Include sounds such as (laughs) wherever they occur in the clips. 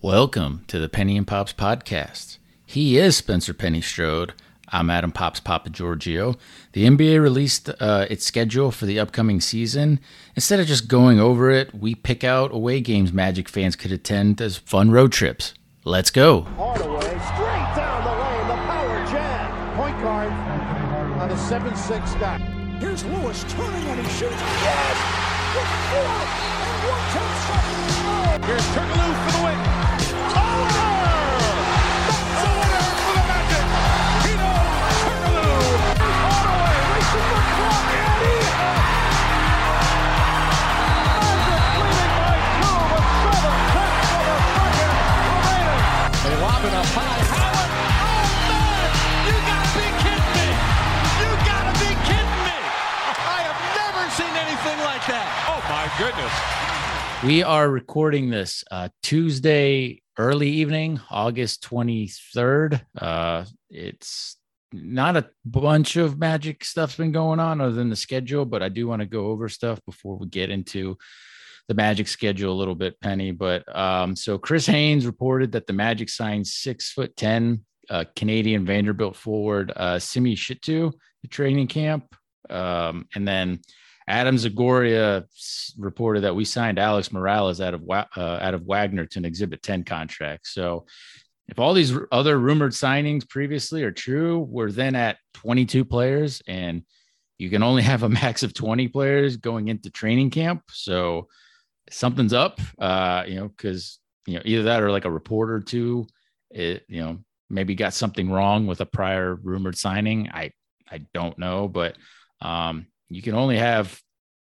Welcome to the Penny and Pops podcast. He is Spencer Penny Strode. I'm Adam Pops Papa Giorgio. The NBA released uh, its schedule for the upcoming season. Instead of just going over it, we pick out away games Magic fans could attend as fun road trips. Let's go. Hardaway straight down the lane, the power jam. Point guard on the 7-6 guy. Here's Lewis turning and he shoots. Yes! With four and one tenth seconds to. Here's Turkoglu for the win. Up high. Howard. Oh man! You gotta be kidding me! You gotta be kidding me! I have never seen anything like that. Oh my goodness. We are recording this uh, Tuesday early evening, August 23rd. Uh, it's not a bunch of magic stuff's been going on other than the schedule, but I do want to go over stuff before we get into the Magic schedule a little bit, Penny. But um, so Chris Haynes reported that the Magic signed six foot 10 uh, Canadian Vanderbilt forward uh, Simi Shittu to training camp. Um, and then Adam Zagoria reported that we signed Alex Morales out of uh, out of Wagner to an Exhibit 10 contract. So if all these other rumored signings previously are true, we're then at 22 players and you can only have a (laughs) max of 20 players going into training camp. So something's up, uh, you know, because, you know, either that or like a report or two, it, you know, maybe got something wrong with a prior rumored signing. I, I don't know, but um, you can only have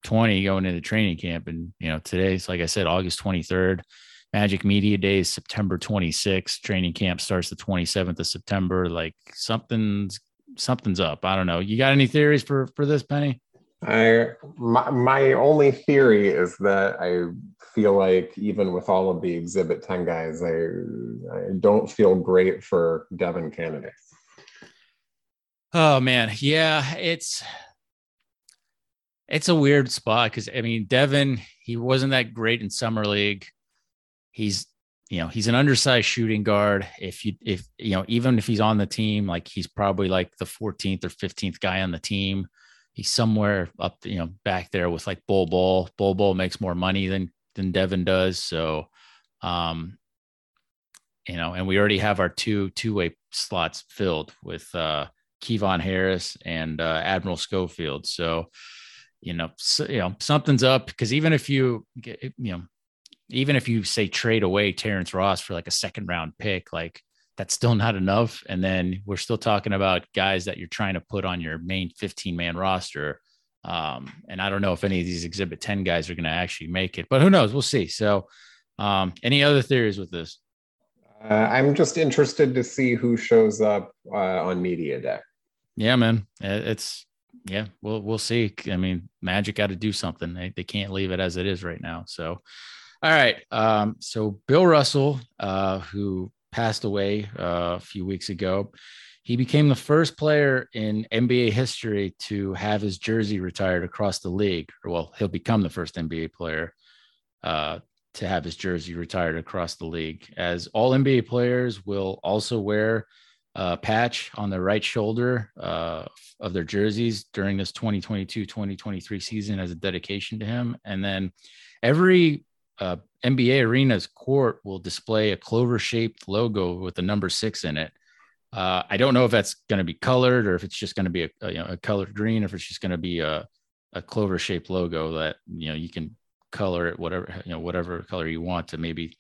20 going into training camp. And, you know, today's, like I said, August 23rd. Magic Media Day is September 26th. Training camp starts the 27th of September. Like something's something's up. I don't know. You got any theories for for this, Penny? I my, my only theory is that I feel like even with all of the Exhibit 10 guys, I I don't feel great for Devin Cannady. Oh man, yeah, it's it's a weird spot because I mean Devin, he wasn't that great in summer league. He's you know he's an undersized shooting guard. If you if you know even if he's on the team, like he's probably like the 14th or 15th guy on the team. He's somewhere up you know back there with like Bol Bol. Bol Bol makes more money than than Devin does. So, um, you know, and we already have our two two way slots filled with uh Kevon Harris and uh, Admiral Schofield. So, you know, so, you know, something's up because even if you get, you know, even if you say trade away Terrence Ross for like a second round pick, like that's still not enough. And then we're still talking about guys that you're trying to put on your main 15 man roster. Um, and I don't know if any of these exhibit 10 guys are going to actually make it, but who knows? We'll see. So, um, any other theories with this? Uh, I'm just interested to see who shows up uh, on media day. Yeah, man. It's yeah, we'll we'll see. I mean, Magic got to do something. They they can't leave it as it is right now. So, all right. Um, so Bill Russell, uh, who passed away uh, a few weeks ago, he became the first player in NBA history to have his jersey retired across the league. Well, he'll become the first NBA player uh, to have his jersey retired across the league. As all NBA players will also wear a patch on the right shoulder uh, of their jerseys during this 2022-2023 season as a dedication to him. And then every uh, NBA arena's court will display a clover-shaped logo with the number six in it. Uh, I don't know if that's going to be colored or if it's just going to be a, a, you know, a colored green, or if it's just going to be a, a clover-shaped logo that you know you can color it whatever you know whatever color you want to maybe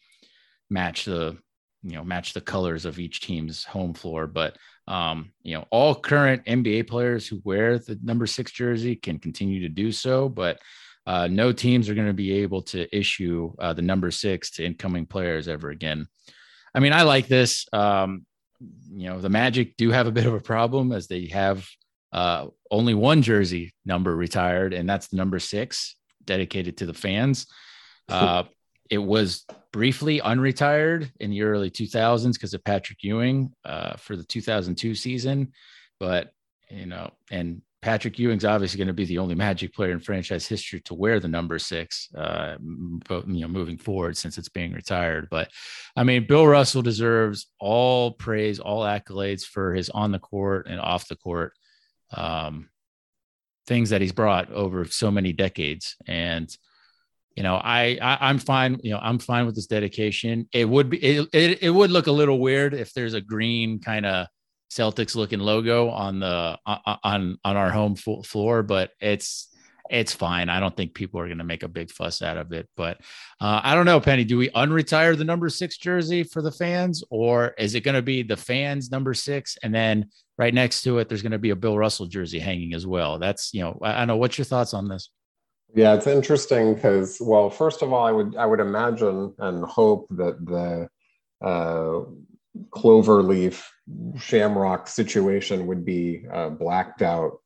match the you know match the colors of each team's home floor but um you know all current nba players who wear the number six jersey can continue to do so but uh, no teams are going to be able to issue uh, the number six to incoming players ever again. I mean i like this um you know the magic do have a bit of a problem as they have uh only one jersey number retired and that's the number six dedicated to the fans. (laughs) Uh it was briefly unretired in the early 2000s because of Patrick Ewing uh, for the 2002 season, but you know, and Patrick Ewing's obviously going to be the only Magic player in franchise history to wear the number six, uh, you know, moving forward since it's being retired. But I mean, Bill Russell deserves all praise, all accolades for his on the court and off the court um, things that he's brought over so many decades. And you know, I, I am fine. You know, I'm fine with this dedication. It would be it, it, it would look a little weird if there's a green kind of Celtics looking logo on the on on our home floor, but it's it's fine. I don't think people are going to make a big fuss out of it. But uh, I don't know, Penny. Do we unretire the number six jersey for the fans, or is it going to be the fans number six, and then right next to it, there's going to be a Bill Russell jersey hanging as well? That's you know, I, I know. What's your thoughts on this? Yeah, it's interesting because, well, first of all, I would I would imagine and hope that the uh, cloverleaf shamrock situation would be uh, blacked out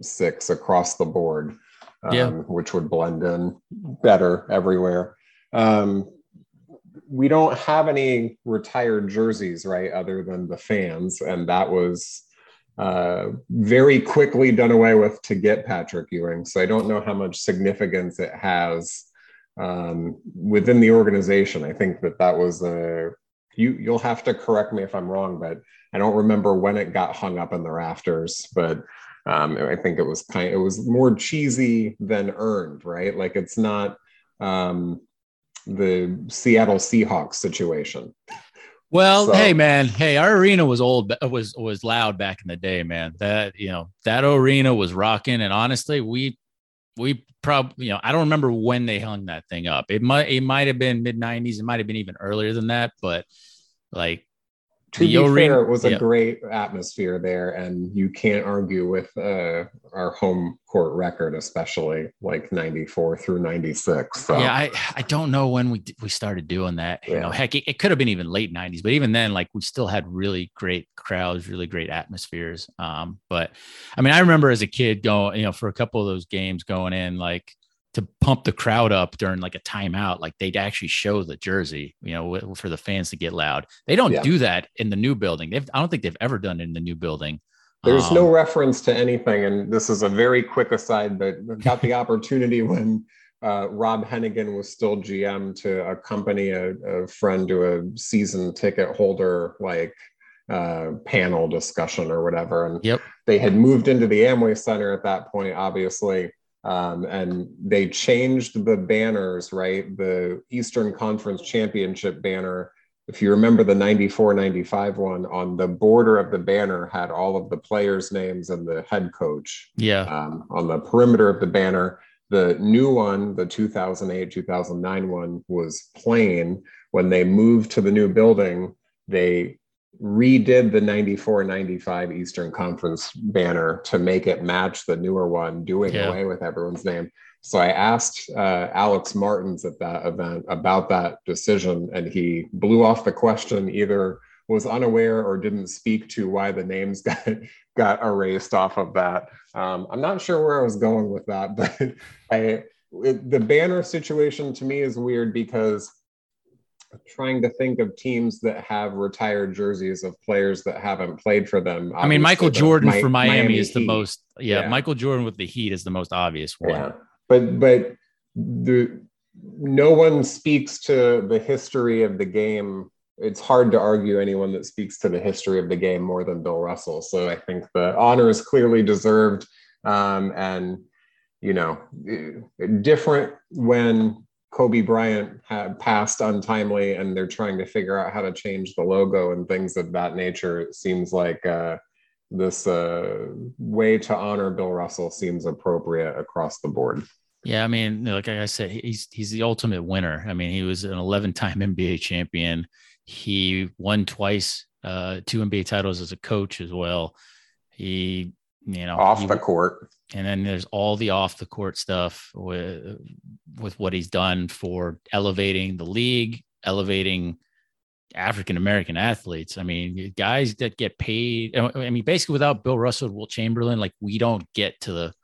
six across the board, um, yeah. which would blend in better everywhere. Um, we don't have any retired jerseys, right, other than the fans, and that was uh, very quickly done away with to get Patrick Ewing. So I don't know how much significance it has um, within the organization. I think that that was a you you'll have to correct me if I'm wrong, but I don't remember when it got hung up in the rafters, but um, I think it was kind it was more cheesy than earned, right? Like it's not um, the Seattle Seahawks situation. Well, so. hey man, hey, our arena was old, was was loud back in the day, man. That you know that arena was rocking, and honestly, we we probably you know I don't remember when they hung that thing up. It might it might have been mid '90s. It might have been even earlier than that, but like to be fair, it was a yeah. great atmosphere there, and you can't argue with uh, our home court record, especially like '94 through '96. So. Yeah, I, I don't know when we we started doing that. Yeah. You know, heck, it, it could have been even late '90s, but even then, like we still had really great crowds, really great atmospheres. Um, but I mean, I remember as a kid going, you know, for a couple of those games going in, like to pump the crowd up during like a timeout, like they'd actually show the jersey, you know, for the fans to get loud. They don't yeah. do that in the new building. They've, I don't think they've ever done it in the new building. There's um, no reference to anything, and this is a very quick aside, but got the (laughs) opportunity when uh, Rob Hennigan was still GM to accompany a, a friend to a season ticket holder like uh, panel discussion or whatever, and yep. they had moved into the Amway Center at that point, obviously um, and they changed the banners, right? The Eastern Conference Championship banner, if you remember the 94 95 one, on the border of the banner had all of the players' names and the head coach. Yeah. Um, on the perimeter of the banner, the new one, the 2008 2009 one, was plain. When they moved to the new building, they redid the 94 95 Eastern Conference banner to make it match the newer one, doing yeah. away with everyone's name. So I asked uh, Alex Martins at that event about that decision, and he blew off the question, either was unaware or didn't speak to why the names (laughs) got got erased off of that. Um, I'm not sure where I was going with that, (laughs) but I it, the banner situation to me is weird because trying to think of teams that have retired jerseys of players that haven't played for them. I mean, Michael Jordan for Miami, Miami is the Heat. most. Yeah, yeah, Michael Jordan with the Heat is the most obvious one. Yeah, but but the no one speaks to the history of the game. It's hard to argue anyone that speaks to the history of the game more than Bill Russell. So I think the honor is clearly deserved, um, and you know, different when Kobe Bryant had passed untimely and they're trying to figure out how to change the logo and things of that nature. It seems like uh, this uh, way to honor Bill Russell seems appropriate across the board. Yeah, I mean, like I said, he's he's the ultimate winner. I mean, he was an 11-time NBA champion. He won twice, uh, two NBA titles as a coach as well. He, you know, off he, the court and then there's all the off the court stuff with with what he's done for elevating the league, elevating African American athletes. I mean, guys that get paid. I mean, basically, without Bill Russell, Wilt Chamberlain, like we don't get to the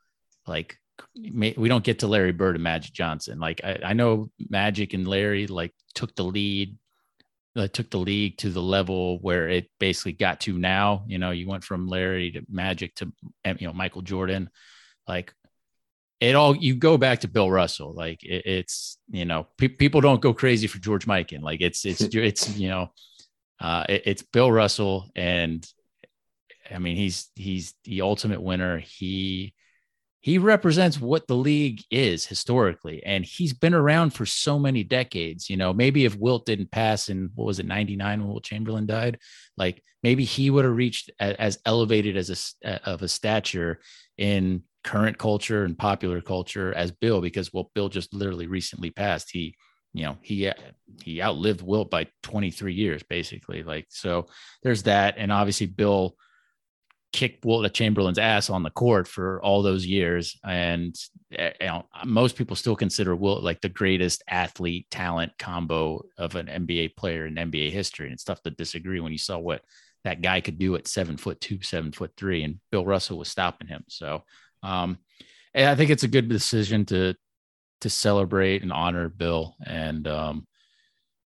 like we don't get to Larry Bird and Magic Johnson. Like I, I know Magic and Larry like took the lead uh, took the league to the level where it basically got to now. You know, you went from Larry to Magic to you know Michael Jordan, like it all. You go back to Bill Russell, like it, it's you know pe- people don't go crazy for George Mikan, like it's it's (laughs) it's you know uh, it, it's Bill Russell, and I mean he's he's the ultimate winner. He he represents what the league is historically and he's been around for so many decades you know maybe if wilt didn't pass in what was it 99 when wilt chamberlain died like maybe he would have reached as elevated as a of a stature in current culture and popular culture as bill because well bill just literally recently passed he you know he he outlived wilt by 23 years basically like so there's that and obviously bill kicked Wilt Chamberlain's ass on the court for all those years. And eh, you know, most people still consider Wilt like the greatest athlete talent combo of an NBA player in NBA history. And it's tough to disagree when you saw what that guy could do at seven foot two, seven foot three, and Bill Russell was stopping him. So um, I think it's a good decision to to celebrate and honor Bill. And um,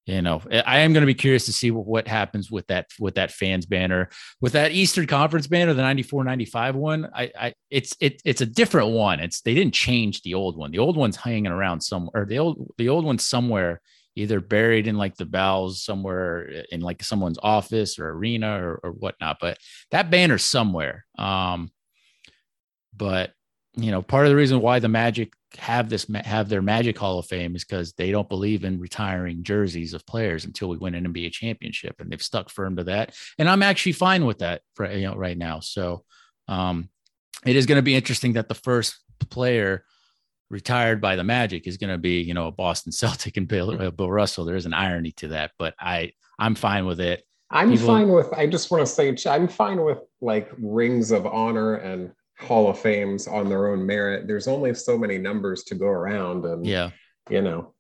you know i am going to be curious to see what, happens with that with that fans banner with that eastern conference banner the 94 95 one. I i it's it, it's a different one. It's they didn't change the old one. The old one's hanging around somewhere the old the old one's somewhere either buried in like the bowels somewhere in like someone's office or arena or, or whatnot but that banner's somewhere. Um but you know part of the reason why the magic have this have their Magic Hall of Fame is because they don't believe in retiring jerseys of players until we win an NBA championship, and they've stuck firm to that. And I'm actually fine with that for you know right now. So um, it is going to be interesting that the first player retired by the Magic is going to be you know a Boston (laughs) Celtic and Bill, uh, Bill Russell. There is an irony to that, but I I'm fine with it. I'm People, fine with. I just want to say I'm fine with like rings of honor and Hall of Fames on their own merit. There's only so many numbers to go around, and yeah, you know,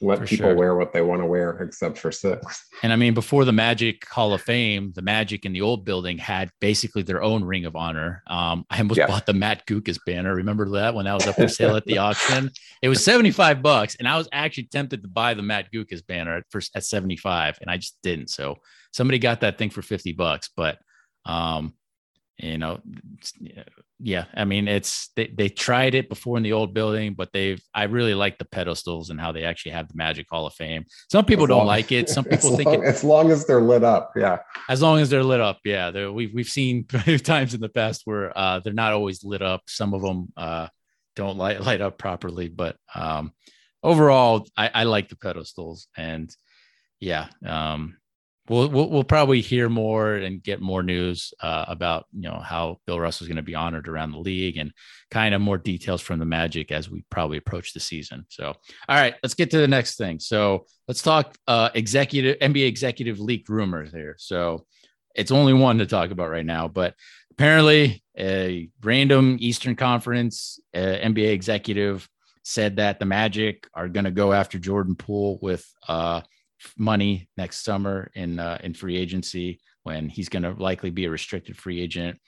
let for people sure. wear what they want to wear, except for six. And I mean, before the Magic Hall of Fame, the Magic in the old building had basically their own Ring of Honor. Um, I almost yeah. bought the Matt Guokas banner. Remember that when that was up for (laughs) sale at the auction? It was 75 bucks, and I was actually tempted to buy the Matt Guokas banner at first at 75, and I just didn't. So somebody got that thing for 50 bucks, but um you know yeah i mean it's they, they tried it before in the old building but they've i really like the pedestals and how they actually have the magic hall of fame. Some people as don't long, like it. Some (laughs) people think it, as long as they're lit up yeah. As long as they're lit up yeah. They're, we've, we've seen (laughs) times in the past where uh, they're not always lit up. Some of them uh, don't light, light up properly but um, overall I, I like the pedestals and yeah um, we'll, we'll, we'll probably hear more and get more news uh, about you know how Bill Russell is going to be honored around the league and kind of more details from the Magic as we probably approach the season. So, all right, let's get to the next thing. So let's talk uh, executive NBA executive leaked rumors here. So it's only one to talk about right now, but apparently a random Eastern Conference uh, NBA executive said that the Magic are going to go after Jordan Poole with uh, money next summer in uh, in free agency when he's going to likely be a restricted free agent.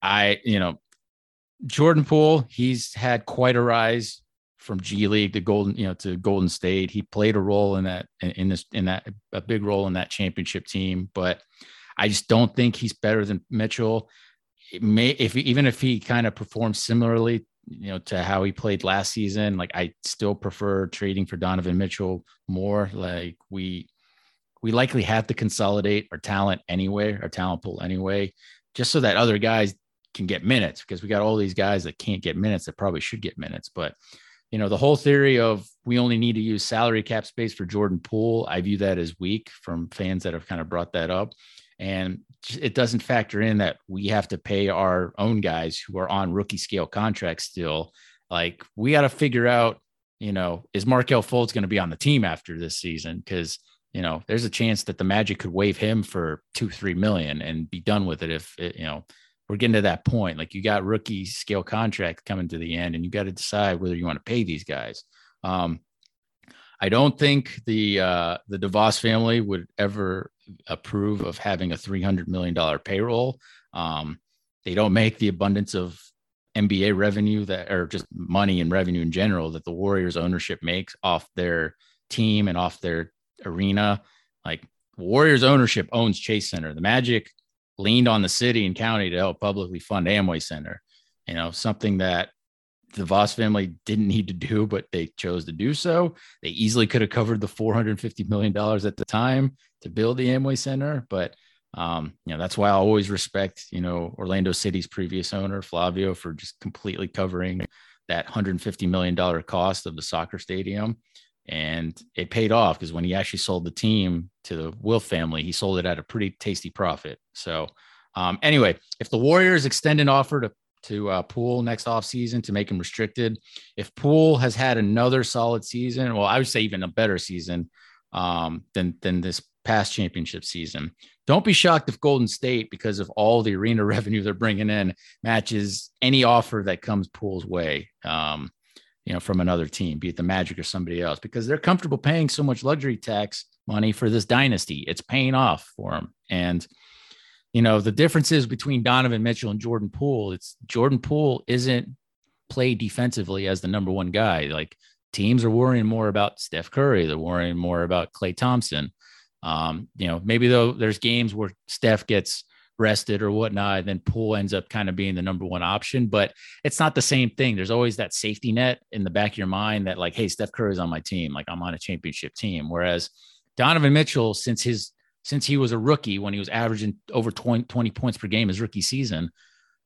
I, you know, Jordan Poole, he's had quite a rise from G League to Golden, you know, to Golden State. He played a role in that in this in that a big role in that championship team, but I just don't think he's better than Mitchell. It may if even if he kind of performs similarly you know, to how he played last season. Like I still prefer trading for Donovan Mitchell more. Like we we likely have to consolidate our talent anyway, our talent pool anyway, just so that other guys can get minutes because we got all these guys that can't get minutes that probably should get minutes. But you know, the whole theory of we only need to use salary cap space for Jordan Poole, I view that as weak from fans that have kind of brought that up. And it doesn't factor in that we have to pay our own guys who are on rookie scale contracts still. Like we got to figure out, you know, is Markelle Fultz going to be on the team after this season? Because you know, there's a chance that the Magic could waive him for two, three million and be done with it if it, you know we're getting to that point. Like you got rookie scale contract coming to the end, and you got to decide whether you want to pay these guys. Um, I don't think the uh, the DeVos family would ever approve of having a three hundred million dollar payroll. Um, they don't make the abundance of NBA revenue that, or just money and revenue in general, that the Warriors ownership makes off their team and off their arena. Like Warriors ownership owns Chase Center. The Magic leaned on the city and county to help publicly fund Amway Center. You know, something that the Voss family didn't need to do, but they chose to do so. They easily could have covered the $450 million at the time to build the Amway Center. But, um, you know, that's why I always respect, you know, Orlando City's previous owner, Flavio, for just completely covering that $150 million cost of the soccer stadium. And it paid off because when he actually sold the team to the Wilf family, he sold it at a pretty tasty profit. So, um, anyway, if the Warriors extend an offer to to uh, Poole next offseason to make him restricted. If Poole has had another solid season, well, I would say even a better season um, than than this past championship season. Don't be shocked if Golden State, because of all the arena (laughs) revenue they're bringing in, matches any offer that comes Poole's way. Um, you know, from another team, be it the Magic or somebody else, because they're comfortable paying so much luxury tax money for this dynasty. It's paying off for them, and you know, the differences between Donovan Mitchell and Jordan Poole, it's Jordan Poole isn't played defensively as the number one guy. Like teams are worrying more about Steph Curry, they're worrying more about Klay Thompson. Um, you know, maybe though there's games where Steph gets rested or whatnot, and then Poole ends up kind of being the number one option, but it's not the same thing. There's always that safety net in the back of your mind that like, hey, Steph Curry's on my team, like I'm on a championship team. Whereas Donovan Mitchell, since his since he was a rookie when he was averaging over 20, 20 points per game his rookie season,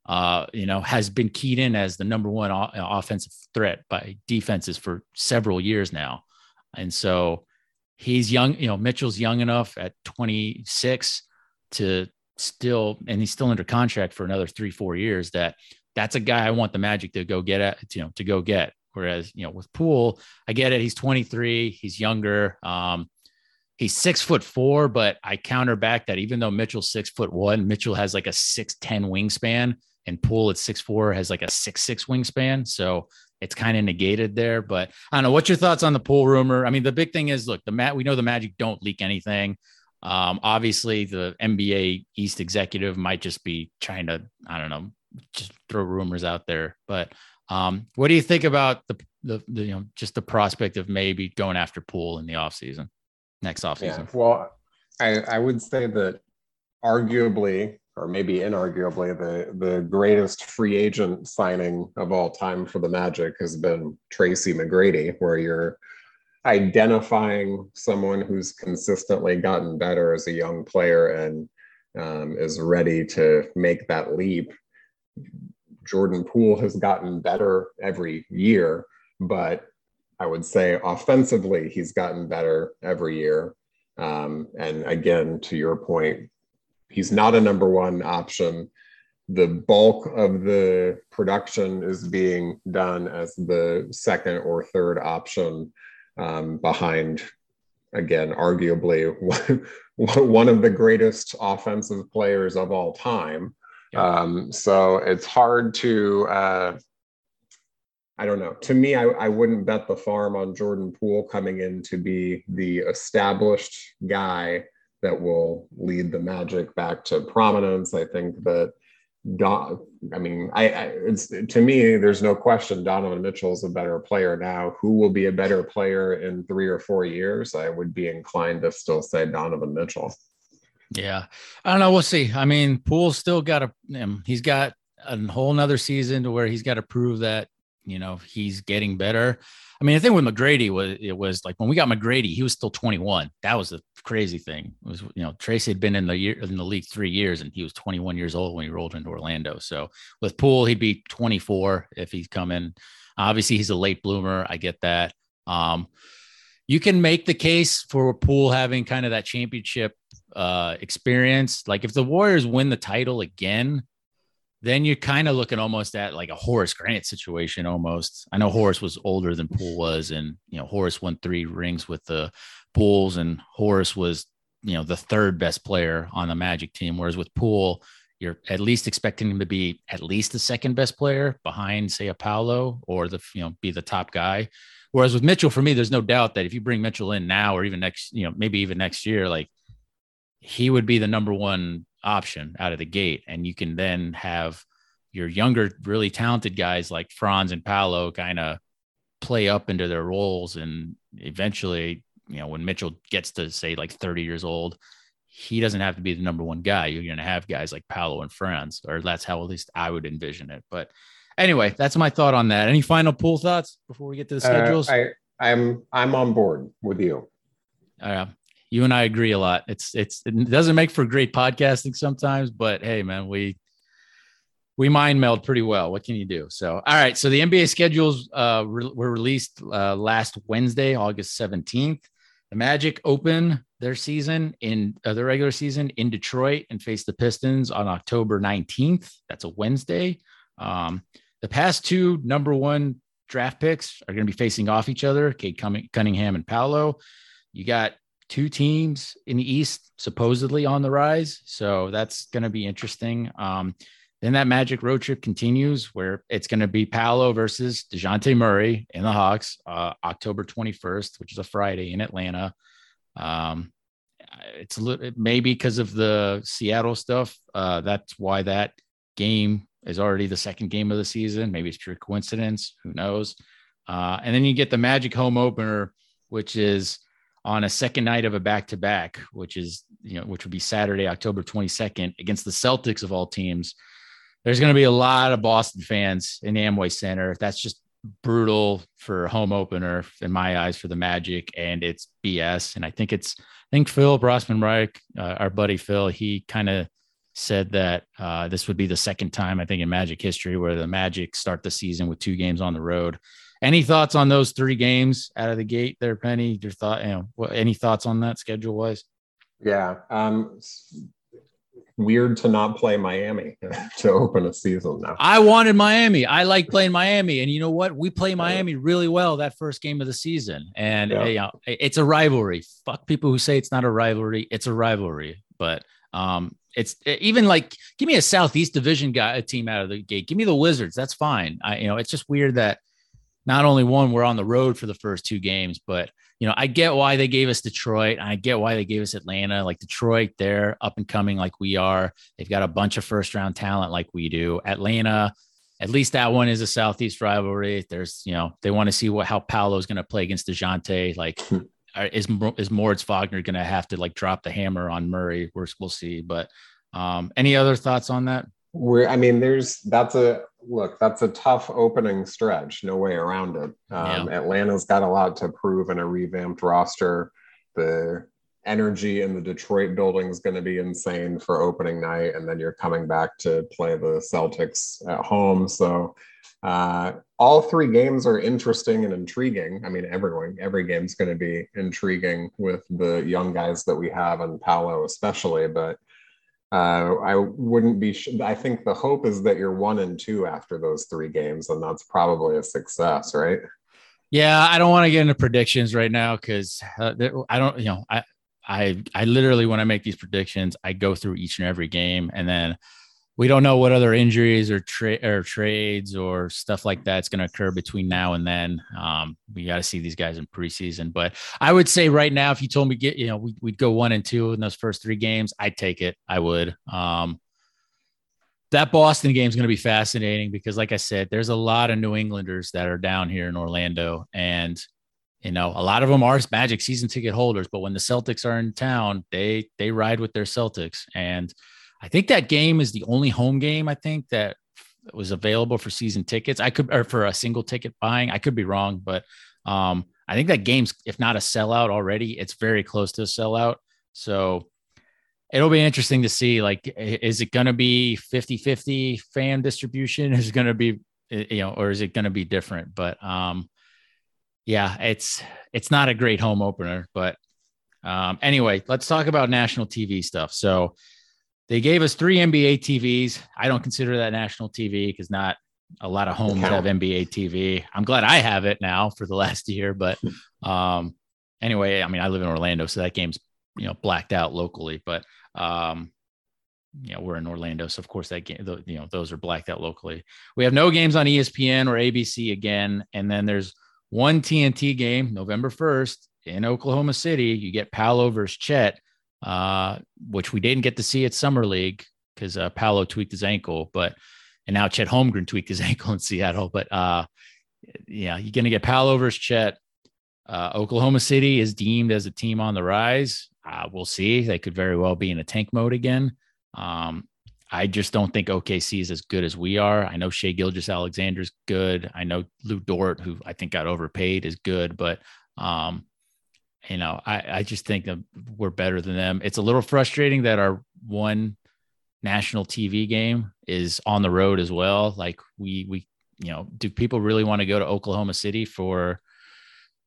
uh, you know, has been keyed in as the number one o- offensive threat by defenses for several years now. And so he's young, you know, Mitchell's young enough at 26 to still, and he's still under contract for another three, four years that that's a guy I want the magic to go get at, you know, to go get. Whereas, you know, with Poole, I get it. He's 23, he's younger. Um, he's six foot four, but I counter back that even though Mitchell's six foot one, Mitchell has like a six ten wingspan, and Poole at six four has like a six six wingspan. So it's kind of negated there. But I don't know. What's your thoughts on the Poole rumor? I mean, the big thing is look, the mat we know the Magic don't leak anything. Um, obviously, the NBA East executive might just be trying to, I don't know, just throw rumors out there. But um, what do you think about the, the, the, you know, just the prospect of maybe going after Poole in the offseason? next offseason? Yeah, well, I, I would say that arguably, or maybe inarguably, the, the greatest free agent signing of all time for the Magic has been Tracy McGrady, where you're identifying someone who's consistently gotten better as a young player and um, is ready to make that leap. Jordan Poole has gotten better every year, but I would say offensively, he's gotten better every year. Um, and again, to your point, he's not a number one option. The bulk of the production is being done as the second or third option um, behind, again, arguably one, (laughs) one of the greatest offensive players of all time. Um, so it's hard to uh, I don't know. To me, I, I wouldn't bet the farm on Jordan Poole coming in to be the established guy that will lead the Magic back to prominence. I think that Don, I mean, I, I, it's to me, there's no question Donovan Mitchell is a better player now. Who will be a better player in three or four years? I would be inclined to still say Donovan Mitchell. Yeah, I don't know. We'll see. I mean, Poole's still got a. He's got a whole nother season to where he's got to prove that you know he's getting better. I mean, the thing with McGrady was it was like when we got McGrady, he was still 21. That was the crazy thing. It was you know Tracy had been in the year in the league three years, and he was 21 years old when he rolled into Orlando. So with Poole, he'd be 24 if he's coming. Obviously, he's a late bloomer. I get that. Um, you can make the case for Poole having kind of that championship uh, experience. Like if the Warriors win the title again, then you're kind of looking almost at like a Horace Grant situation almost. I know Horace was older than Poole was, and you know Horace won three rings with the Bulls, and Horace was you know the third best player on the Magic team. Whereas with Poole, you're at least expecting him to be at least the second best player behind, say, a Paolo or the you know be the top guy. Whereas with Mitchell, for me, there's no doubt that if you bring Mitchell in now or even next, you know, maybe even next year, like he would be the number one option out of the gate. And you can then have your younger, really talented guys like Franz and Paolo kind of play up into their roles and eventually you know, when Mitchell gets to say like 30 years old, he doesn't have to be the number one guy. You're going to have guys like Paolo and Franz, or that's how at least I would envision it. But anyway, that's my thought on that. Any final Poole thoughts before we get to the Uh, schedules? I, I'm I'm on board with you. uh, you and I agree a lot. It's it's it doesn't make for great podcasting sometimes, but hey, man, we we mind meld pretty well. What can you do? So, all right. So the NBA schedules uh, re- were released uh, last Wednesday, August seventeenth. The Magic open their season in uh, the regular season in Detroit and face the Pistons on October nineteenth. That's a Wednesday. Um, the past two number one draft picks are going to be facing off each other: Cade Cunningham and Paolo. You got two teams in the East supposedly on the rise. So that's going to be interesting. Um, then that magic road trip continues where it's going to be Paolo versus DeJounte Murray in the Hawks, uh, October 21st, which is a Friday in Atlanta. Um, it's a little maybe because of the Seattle stuff. Uh, that's why that game is already the second game of the season. Maybe it's pure coincidence. Who knows? Uh, and then you get the Magic home opener, which is on a second night of a back to back, which is, you know, which would be Saturday, October 22nd against the Celtics of all teams. There's going to be a lot of Boston fans in the Amway Center. That's just brutal for a home opener in my eyes for the Magic, and it's BS. And I think it's, I think Phil Rossman Reich, uh, our buddy Phil, he kind of said that uh, this would be the second time I think in Magic history where the Magic start the season with two games on the road. Any thoughts on those three games out of the gate there, Penny? Your thought, you know, what, any thoughts on that schedule wise? Yeah. Um, weird to not play Miami (laughs) to open a season now. I wanted Miami. I like playing Miami, and you know what? We play Miami really well that first game of the season, and Yeah. you know, it's a rivalry. Fuck people who say it's not a rivalry. It's a rivalry, but um, it's even like give me a Southeast Division guy a team out of the gate. Give me the Wizards. That's fine. I you know, it's just weird that not only one we're on the road for the first two games, but you know, I get why they gave us Detroit. I get why they gave us Atlanta. Like Detroit, they're up and coming like we are. They've got a bunch of first round talent like we do. Atlanta, at least that one is a Southeast rivalry. There's, you know, they want to see what how Paolo's going to play against DeJounte. Like, is is Moritz Wagner going to have to like drop the hammer on Murray? We're, we'll see. But um, any other thoughts on that? We're, I mean, there's that's a look. That's a tough opening stretch. No way around it. Um, Atlanta's got a lot to prove in a revamped roster. The energy in the Detroit building is going to be insane for opening night, and then you're coming back to play the Celtics at home. So uh, all three games are interesting and intriguing. I mean, everyone, every game's going to be intriguing with the young guys that we have and Paolo especially, but uh, I wouldn't be. Sh- I think the hope is that you're one and two after those three games, and that's probably a success, right? Yeah, I don't want to get into predictions right now because uh, I don't, you know, I, I, I literally when I make these predictions, I go through each and every game, and then we don't know what other injuries or trade or trades or stuff like that's going to occur between now and then. Um, we got to see these guys in preseason, but I would say right now, if you told me get, you know, we, we'd go one and two in those first three games, I'd take it. I would. Um, that Boston game is going to be fascinating because, like I said, there's a lot of New Englanders that are down here in Orlando, and you know, a lot of them are Magic season ticket holders. But when the Celtics are in town, they they ride with their Celtics, and I think that game is the only home game I think that was available for season tickets. I could or for a single ticket buying. I could be wrong, but um, I think that game's if not a sellout already, it's very close to a sellout. So it'll be interesting to see like is it going to be 50-50 fan distribution (laughs) is going to be you know or is it going to be different but um yeah it's it's not a great home opener but um anyway let's talk about national tv stuff so they gave us three nba tvs i don't consider that national tv because not a lot of homes have nba tv i'm glad i have it now for the (laughs) last year but um anyway i mean i live in orlando so that game's you know blacked out locally but um you know we're in orlando so of course that game you know those are blacked out locally. We have no games on espn or abc again and then there's one tnt game november 1st in oklahoma city. You get paolo versus chet uh which we didn't get to see at summer league because uh paolo tweaked his ankle but and now chet holmgren (laughs) tweaked his ankle in seattle but uh yeah you're gonna get paolo versus chet Uh, Oklahoma City is deemed as a team on the rise. Uh, we'll see. They could very well be in a tank mode again. Um, I just don't think OKC is as good as we are. I know Shai Gilgeous-Alexander's good. I know Lu Dort, who I think got overpaid, is good, but um, you know, I, I just think we're better than them. It's a little frustrating that our one national TV game is on the road as well. Like we we you know, do people really want to go to Oklahoma City for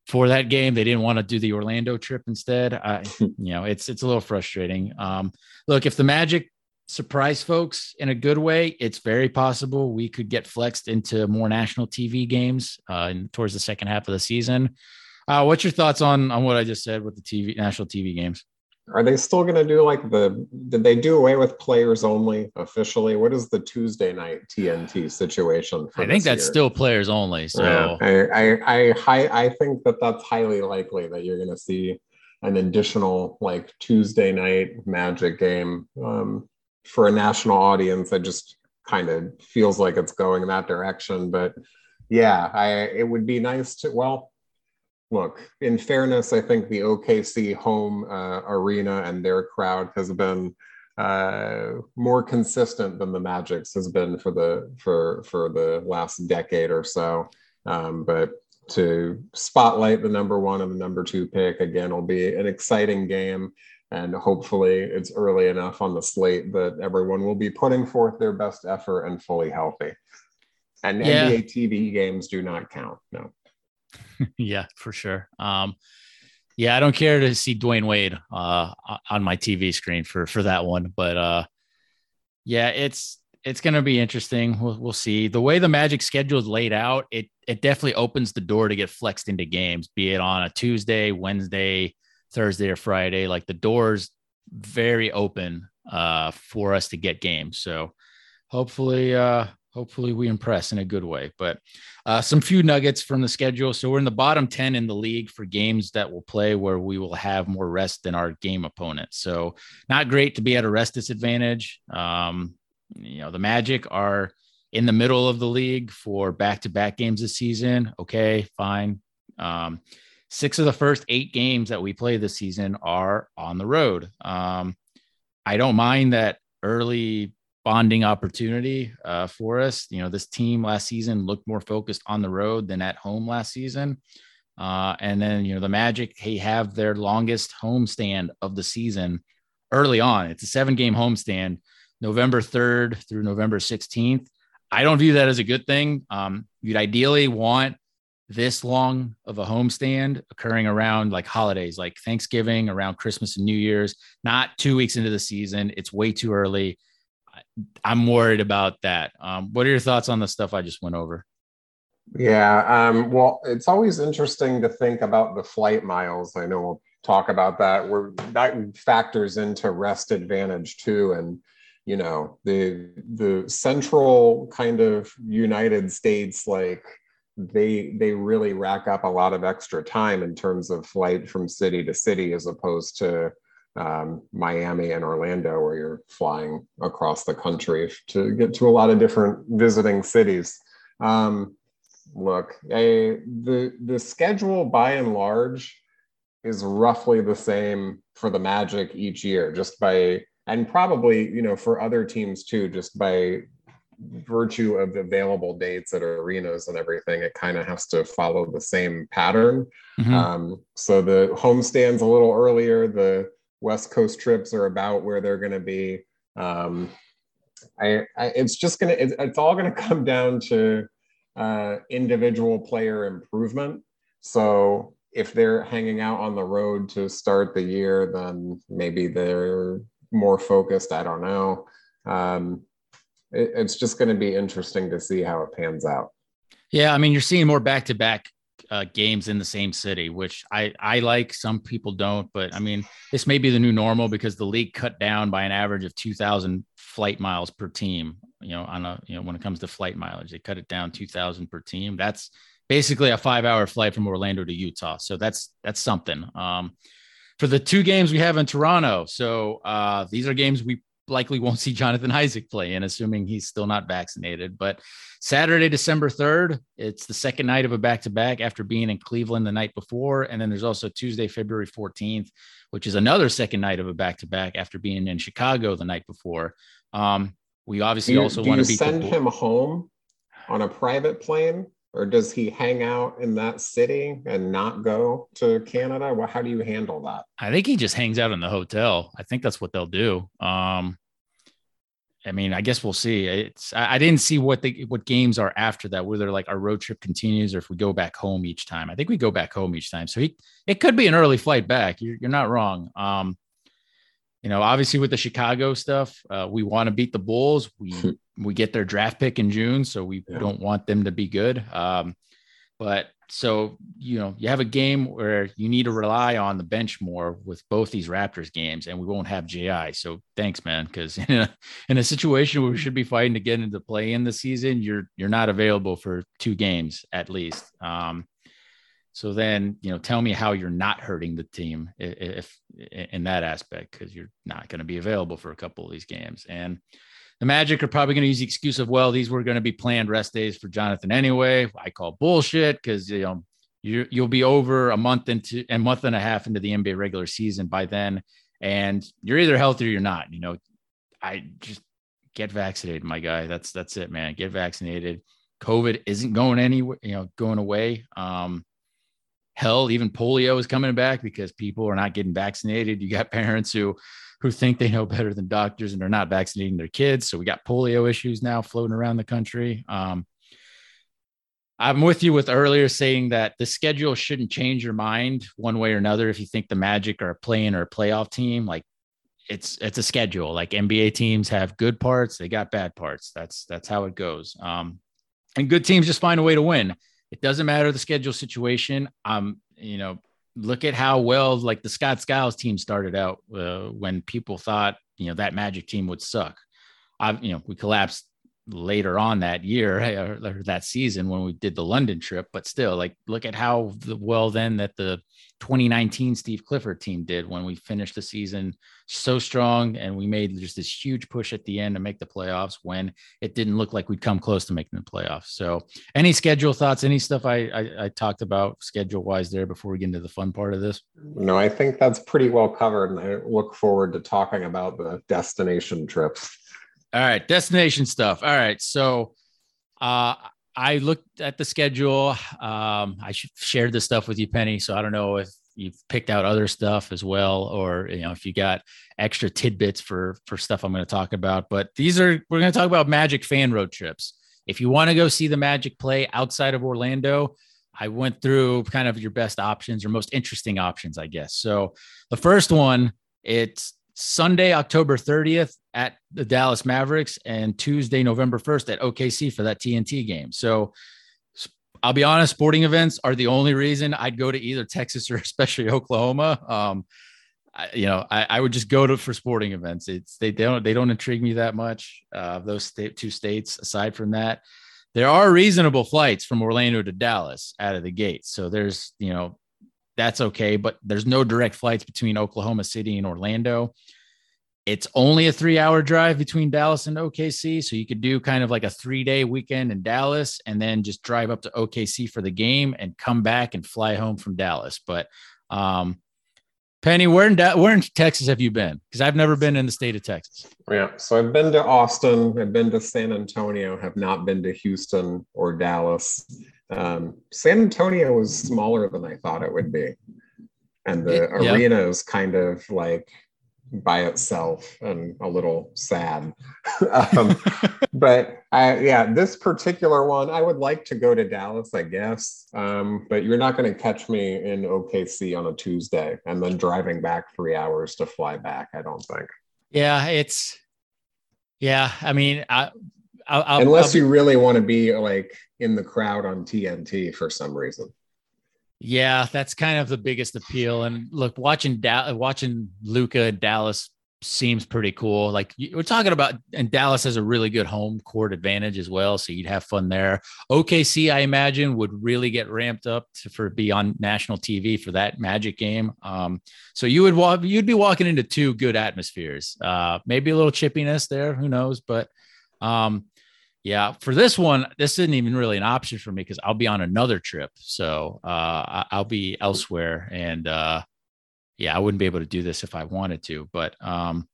for that game? They didn't want to do the Orlando trip instead. I, (laughs) you know, it's it's a little frustrating. Um, look, if the Magic surprise folks in a good way, it's very possible we could get flexed into more national TV games uh, in, towards the second half of the season. Uh, what's your thoughts on on what I just said with the TV national TV games? Are they still going to do like the? Did they do away with players only officially? What is the Tuesday night TNT situation? I think that's year? still players only. So yeah, I, I I I think that that's highly likely that you're going to see an additional like Tuesday night Magic game um, for a national audience. That just kind of feels like it's going in that direction. But yeah, I it would be nice to well look, in fairness, I think the OKC home uh, arena and their crowd has been uh, more consistent than the Magic's has been for the for for the last decade or so. Um, but to spotlight the number one and the number two pick again will be an exciting game. And hopefully, it's early enough on the slate that everyone will be putting forth their best effort and fully healthy. And yeah. NBA TV games do not count. No. (laughs) yeah, for sure. Um, yeah, I don't care to see Dwyane Wade uh, on my TV screen for for that one, but uh, yeah, it's it's going to be interesting. We'll, we'll see. The way the Magic schedule is laid out, it it definitely opens the door to get flexed into games, be it on a Tuesday, Wednesday, Thursday, or Friday. Like the doors very open uh, for us to get games. So hopefully, uh, hopefully we impress in a good way. But uh, some few nuggets from the schedule. So we're in the bottom 10 in the league for games that will play where we will have more rest than our game opponents. So not great to be at a rest disadvantage. Um, you know, the Magic are in the middle of the league for back to back games this season. Okay, fine. Um, six of the first eight games that we play this season are on the road. Um, I don't mind that early bonding opportunity uh, for us. You know, this team last season looked more focused on the road than at home last season. Uh, and then, you know, the Magic, they have their longest homestand of the season early on. It's a seven game homestand, November 3rd through November 16th. I don't view that as a good thing. Um, you'd ideally want this long of a homestand occurring around like holidays, like Thanksgiving, around Christmas and New Year's, not two weeks into the season. It's way too early. I'm worried about that. Um, what are your thoughts on the stuff I just went over? Yeah, um, well, it's always interesting to think about the flight miles. I know we'll talk about that. Where that factors into rest advantage too, and you know the the central kind of United States, like they they really rack up a lot of extra time in terms of flight from city to city, as opposed to um, Miami and Orlando, where you're flying across the country to get to a lot of different visiting cities. Um, look, the the schedule by and large is roughly the same for the Magic each year, just by and probably you know for other teams too, just by virtue of available dates at arenas and everything, it kind of has to follow the same pattern. Mm-hmm. Um, so the home stands a little earlier, the West Coast trips are about where they're going to be. Um, I, I, it's just going to, it's, it's all going (laughs) to come down to uh, individual player improvement. So if they're hanging out on the road to start the year, then maybe they're more focused. I don't know. Um, it, it's just going to be interesting to see how it pans out. Yeah, I mean, you're seeing more back to back uh, games in the same city, which I I like. Some people don't, but I mean, this may be the new normal because the league cut down by an average of two thousand flight miles per team. You know, on a you know when it comes to flight mileage, they cut it down two thousand per team. That's basically a five hour flight from Orlando to Utah. So that's that's something. Um, for the two games we have in Toronto, so uh, these are games we likely won't see Jonathan Isaac play in, assuming he's still not vaccinated. But Saturday, December 3rd, it's the second night of a back to back after being in Cleveland the night before. And then there's also Tuesday, February 14th, which is another second night of a back to back after being in Chicago the night before. Um, we obviously you, also want you to send him home on a private plane, or does he hang out in that city and not go to Canada? Well, how do you handle that? I think he just hangs out in the hotel. I think that's what they'll do. Um, I mean, I guess we'll see. It's I, I didn't see what the what games are after that, whether like our road trip continues or if we go back home each time. I think we go back home each time. So he it could be an early flight back. You're, you're not wrong. Um, you know, obviously with the Chicago stuff, uh, we want to beat the Bulls. We (laughs) we get their draft pick in June, so we Yeah. don't want them to be good. Um, but so you know, you have a game where you need to rely on the bench more with both these Raptors games, and we won't have Ji. So thanks, man, because (laughs) in a in a situation where we should be fighting to get into play in the season, you're you're not available for two games at least. Um, so then, you know, tell me how you're not hurting the team i- i- if, in that aspect, because you're not going to be available for a couple of these games. And the Magic are probably going to use the excuse of, well, these were going to be planned rest days for Jonathan anyway. I call bullshit because you know you you'll be over a month into a month and a half into the NBA regular season by then, and you're either healthy or you're not. You know, I just get vaccinated, my guy. That's that's it, man. Get vaccinated. COVID isn't going anywhere, you know, going away. Um, hell, even polio is coming back because people are not getting vaccinated. You got parents who who think they know better than doctors and they're not vaccinating their kids. So we got polio issues now floating around the country. Um, I'm with you with earlier saying that the schedule shouldn't change your mind one way or another if you think the Magic are a play-in or a playoff team. Like it's it's a schedule. Like NBA teams have good parts, they got bad parts. That's that's how it goes. Um, and good teams just find a way to win. It doesn't matter the schedule situation. Um, you know, look at how well like the Scott Skiles team started out uh, when people thought you know that Magic team would suck. I you know we collapsed later on that year (laughs) or, that season when we did the London trip, but still like look at how well then that the 2019 Steve Clifford team did when we finished the season so strong and we made just this huge push at the end to make the playoffs when it didn't look like we'd come close to making the playoffs. So, any schedule thoughts? Any stuff I I, I talked about schedule wise there before we get into the fun part of this? No, I think that's pretty well covered, and I look forward to talking about the destination trips. All right, destination stuff. All right, so uh, I looked at the schedule. Um, I shared this stuff with you, Penny. So I don't know if you've picked out other stuff as well, or you know if you got extra tidbits for for stuff I'm going to talk about. But these are we're going to talk about Magic fan road trips. If you want to go see the Magic play outside of Orlando, I went through kind of your best options or most interesting options, I guess. So the first one, it's Sunday, October 30th at the Dallas Mavericks and Tuesday, November 1st at OKC for that TNT game. So I'll be honest, sporting events are the only reason I'd go to either Texas or (laughs) especially Oklahoma. Um, I, you know, I, I would just go to for sporting events. It's they, they don't they don't intrigue me that much. Uh, those state, two states. Aside from that, there are reasonable flights from Orlando to Dallas out of the gate. So there's you know that's okay, but there's no direct flights between Oklahoma City and Orlando. It's only a three hour drive between Dallas and OKC. So you could do kind of like a three day weekend in Dallas and then just drive up to OKC for the game and come back and fly home from Dallas. But, um, Penny, where in, where in Texas have you been? Because I've never been in the state of Texas. Yeah, so I've been to Austin, I've been to San Antonio, have not been to Houston or Dallas. Um, San Antonio was smaller than I thought it would be, and the Yeah. arena is kind of like by itself and a little sad. (laughs) (laughs) um, but I, yeah, this particular one, I would like to go to Dallas, I guess. Um, but you're not going to catch me in OKC on a Tuesday and then driving back three hours to fly back. I don't think. Yeah, it's, yeah, I mean, I, I'll, I'll, unless I'll- you really want to be like in the crowd on TNT for some reason. Yeah, that's kind of the biggest appeal. And look, watching da- watching Luka Dallas seems pretty cool. Like we're talking about, and Dallas has a really good home court advantage as well, so you'd have fun there. OKC, I imagine, would really get ramped up to, for be on national TV for that Magic game. Um, so you would walk, you'd be walking into two good atmospheres. Uh, maybe a little chippiness there, who knows? But um, yeah, for this one, this isn't even really an option for me because I'll be on another trip, so uh, I'll be elsewhere and. Uh, yeah, I wouldn't be able to do this if I wanted to, but um,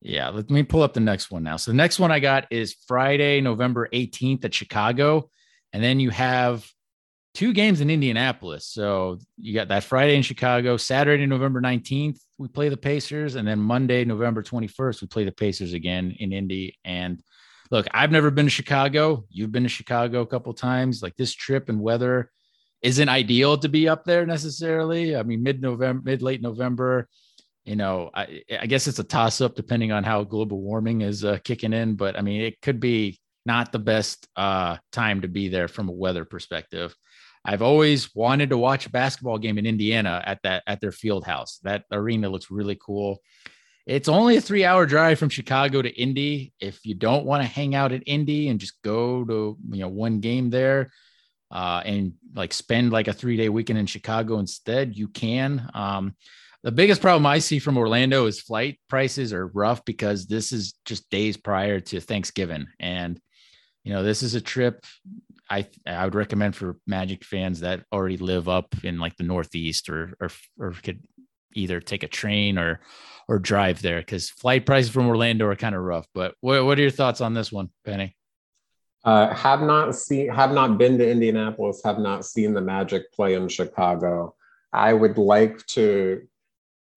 yeah, let me pull up the next one now. So the next one I got is Friday, November 18th at Chicago. And then you have two games in Indianapolis. So you got that Friday in Chicago, Saturday, November 19th, we play the Pacers. And then Monday, November 21st, we play the Pacers again in Indy. And look, I've never been to Chicago. You've been to Chicago a couple times. Like this trip and weather isn't ideal to be up there necessarily. I mean, mid November, mid late November, you know, I, I guess it's a toss up depending on how global warming is uh, kicking in. But I mean, it could be not the best uh, time to be there from a weather perspective. I've always wanted to watch a basketball game in Indiana at that at their field house. That arena looks really cool. It's only a three hour drive from Chicago to Indy. If you don't want to hang out at Indy and just go to you know one game there, uh, and like spend like a three day weekend in Chicago instead, you can. Um, the biggest problem I see from Orlando is flight prices are rough because this is just days prior to Thanksgiving. And, you know, this is a trip I I would recommend for Magic fans that already live up in like the Northeast or or or could either take a train or or drive there because flight prices from Orlando are kind of rough. But what what are your thoughts on this one, Penny? Uh, have not seen, have not been to Indianapolis, have not seen the Magic play in Chicago. I would like to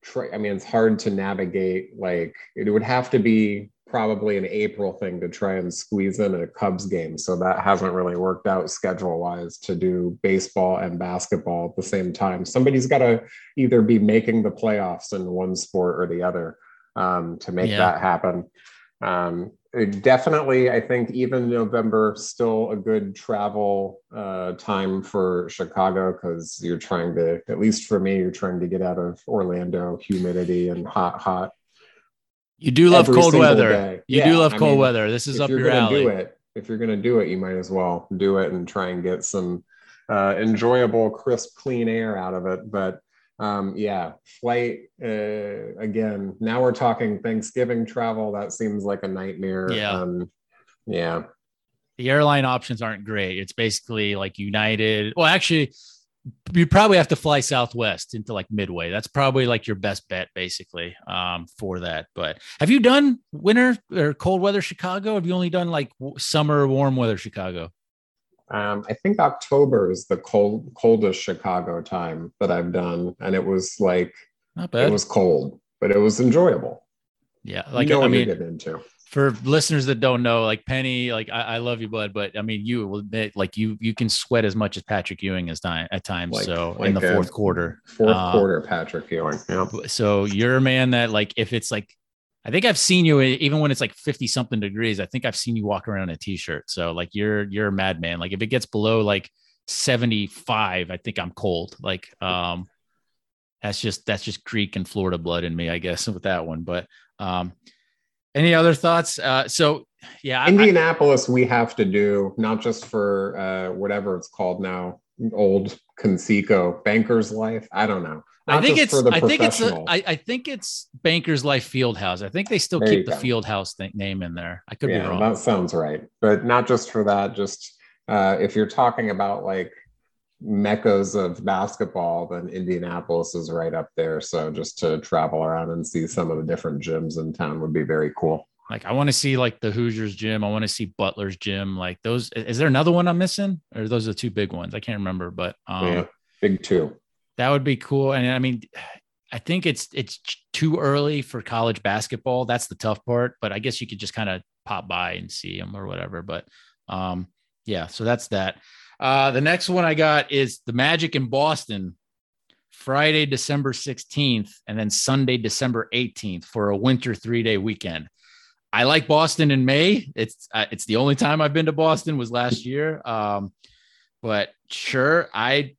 try. I mean, it's hard to navigate. Like, it would have to be probably an April thing to try and squeeze in a Cubs game. So that hasn't really worked out schedule wise to do baseball and basketball at the same time. Somebody's got to either be making the playoffs in one sport or the other um, to make yeah. that happen. Um, definitely, I think even November still a good travel uh, time for Chicago because you're trying to, at least for me, you're trying to get out of Orlando humidity and hot, hot. You do love cold weather. Day. You yeah, do love I cold mean, weather. This is up your alley. Do it, if you're going to do it, you might as well do it and try and get some uh, enjoyable, crisp, clean air out of it. But um, yeah, flight uh, again. Now we're talking Thanksgiving travel. That seems like a nightmare. Yeah, um, yeah. The airline options aren't great. It's basically like United. Well, actually, you probably have to fly Southwest into like Midway. That's probably like your best bet, basically, um, for that. But have you done winter or cold weather Chicago? Have you only done like summer warm weather Chicago? Um, I think October is the cold, coldest Chicago time that I've done, and it was like not bad. It was cold, but it was enjoyable. Yeah, like you know I mean, get into. For listeners that don't know, like Penny, like I, I, love you, bud, but I mean, you will admit, like you you can sweat as much as Patrick Ewing as time at times. Like, so like in the fourth quarter, fourth uh, quarter, Patrick Ewing. Yeah. So you're a man that like if it's like I think I've seen you even when it's like 50 something degrees. I think I've seen you walk around in a t-shirt. So like you're you're a madman. Like if it gets below like 75, I think I'm cold. Like um that's just that's just Greek and Florida blood in me, I guess, (laughs) with that one. But um any other thoughts? Uh so yeah, Indianapolis I, we have to do not just for uh whatever it's called now, old Conseco, Banker's Life. I don't know. I think it's I think it's a, I, I think it's Bankers Life Fieldhouse. I think they still there keep the Fieldhouse th- name in there. I could yeah, be wrong. That sounds right. But not just for that, just uh, if you're talking about like meccas of basketball, then Indianapolis is right up there. So just to travel around and see some of the different gyms in town would be very cool. Like I want to see like the Hoosiers gym. I want to see Butler's gym. Like those. Is there another one I'm missing, or those are the two big ones? I can't remember, but um, yeah, big two. That would be cool. And I mean, I think it's it's too early for college basketball. That's the tough part. But I guess you could just kind of pop by and see them or whatever. But um, yeah, so that's that. Uh, the next one I got is the Magic in Boston, Friday, December 16th, and then Sunday, December 18th for a winter three day weekend. I like Boston in May. It's uh, it's the only time I've been to Boston was last year. Um, but sure, I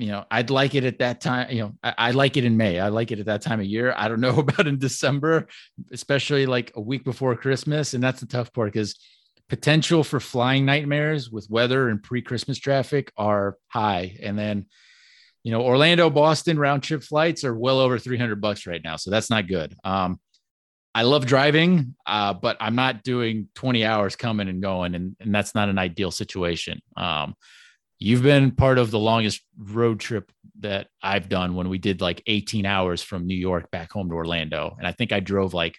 you know, I'd like it at that time. You know, I, I, like it in May. I like it at that time of year. I don't (laughs) know about in December, especially like a week before Christmas. And that's the tough part because potential for flying nightmares with weather and pre-Christmas traffic are high. And then, you know, Orlando, Boston round trip flights are well over 300 bucks right now. So that's not good. Um, I love driving, uh, but I'm not doing 20 hours coming and going, and, and that's not an ideal situation. Um, you've been part of the longest road trip that I've done when we did like 18 hours from New York back home to Orlando. And I think I drove like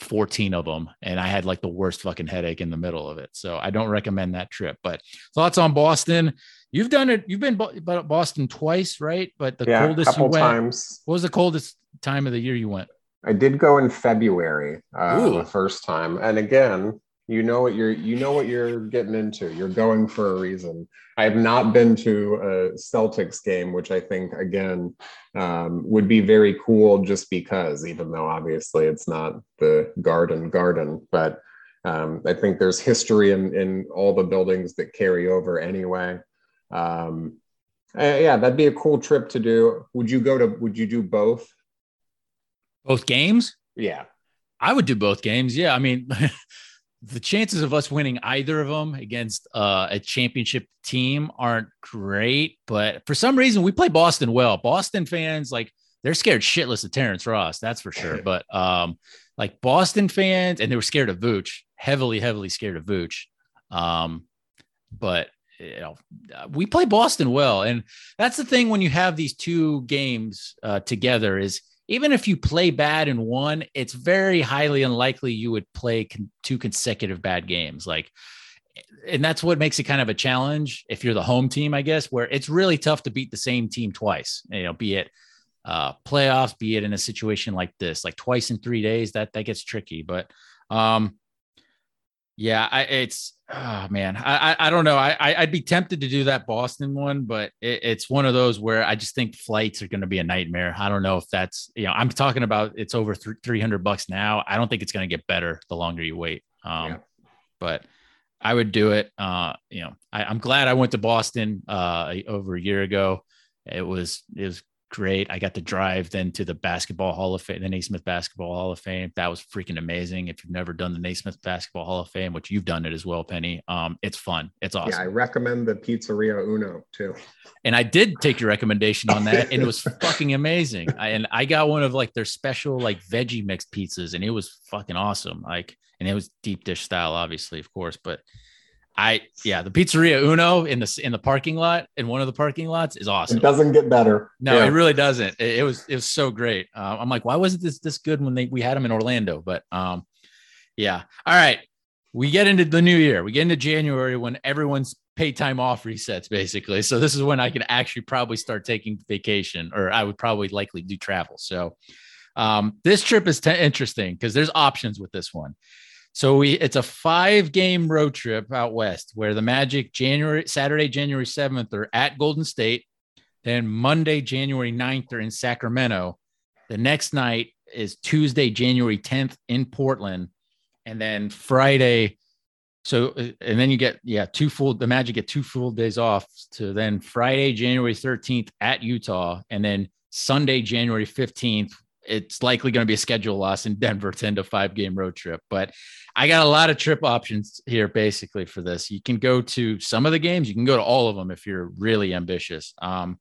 14 of them and I had like the worst fucking headache in the middle of it. So I don't recommend that trip. But thoughts on Boston? You've done it. You've been Boston twice, right? But the yeah, coldest you went. Times. What was the coldest time of the year you went? I did go in February uh, the first time, and again, you know what you're you know what you're getting into. You're going for a reason. I have not been to a Celtics game, which I think again um, would be very cool, just because, even though obviously it's not the Garden Garden, but um, I think there's history in in all the buildings that carry over anyway. Um, uh, yeah, that'd be a cool trip to do. Would you go to? Would you do both? Both games? Yeah, I would do both games. Yeah, I mean. (laughs) the chances of us winning either of them against uh, a championship team aren't great, but for some reason we play Boston well. Boston fans like they're scared shitless of Terrence Ross, that's for sure. (laughs) But um, like Boston fans, and they were scared of Vooch, heavily, heavily scared of Vooch. Um, but you know, we play Boston well, and that's the thing when you have these two games uh, together is even if you play bad in one, it's very highly unlikely you would play con- two consecutive bad games. Like, and that's what makes it kind of a challenge if you're the home team, I guess, where it's really tough to beat the same team twice. You know, be it uh, playoffs, be it in a situation like this, like twice in three days. That that gets tricky. But um, yeah, I, it's oh man, I, I, I don't know. I I'd be tempted to do that Boston one, but it, it's one of those where I just think flights are going to be a nightmare. I don't know if that's you know I'm talking about it's over three hundred bucks now. I don't think it's going to get better the longer you wait. Um, yeah. but I would do it. Uh, you know, I, I'm glad I went to Boston uh over a year ago. It was it was great. I got to drive then to the Basketball Hall of Fame, the Naismith Basketball Hall of Fame. That was freaking amazing. If you've never done the Naismith Basketball Hall of Fame, which you've done it as well, Penny, um, it's fun. It's awesome. Yeah, I recommend the Pizzeria Uno too. And I did take your recommendation on that, and it was (laughs) fucking amazing. I, and I got one of like their special like veggie mixed pizzas, and it was fucking awesome. Like, and it was deep dish style, obviously, of course, but I yeah, the pizzeria Uno in the in the parking lot in one of the parking lots is awesome. It doesn't get better. No, yeah. it really doesn't. It, it, was it was so great. Uh, I'm like, why wasn't this this good when they we had them in Orlando? But um, yeah. All right, we get into the new year. We get into January when everyone's pay time off resets basically. So this is when I can actually probably start taking vacation, or I would probably likely do travel. So um, this trip is t- interesting because there's options with this one. So we it's a five game road trip out west where the Magic January Saturday January 7th are at Golden State, then Monday January 9th are in Sacramento. The next night is Tuesday January 10th in Portland and then Friday so uh, and then you get yeah two full the Magic get two full days off to then Friday January 13th at Utah and then Sunday January 15th it's likely going to be a schedule loss in Denver 10 to five game road trip. But I got a lot of trip options here basically for this. You can go to some of the games, you can go to all of them if you're really ambitious. Um,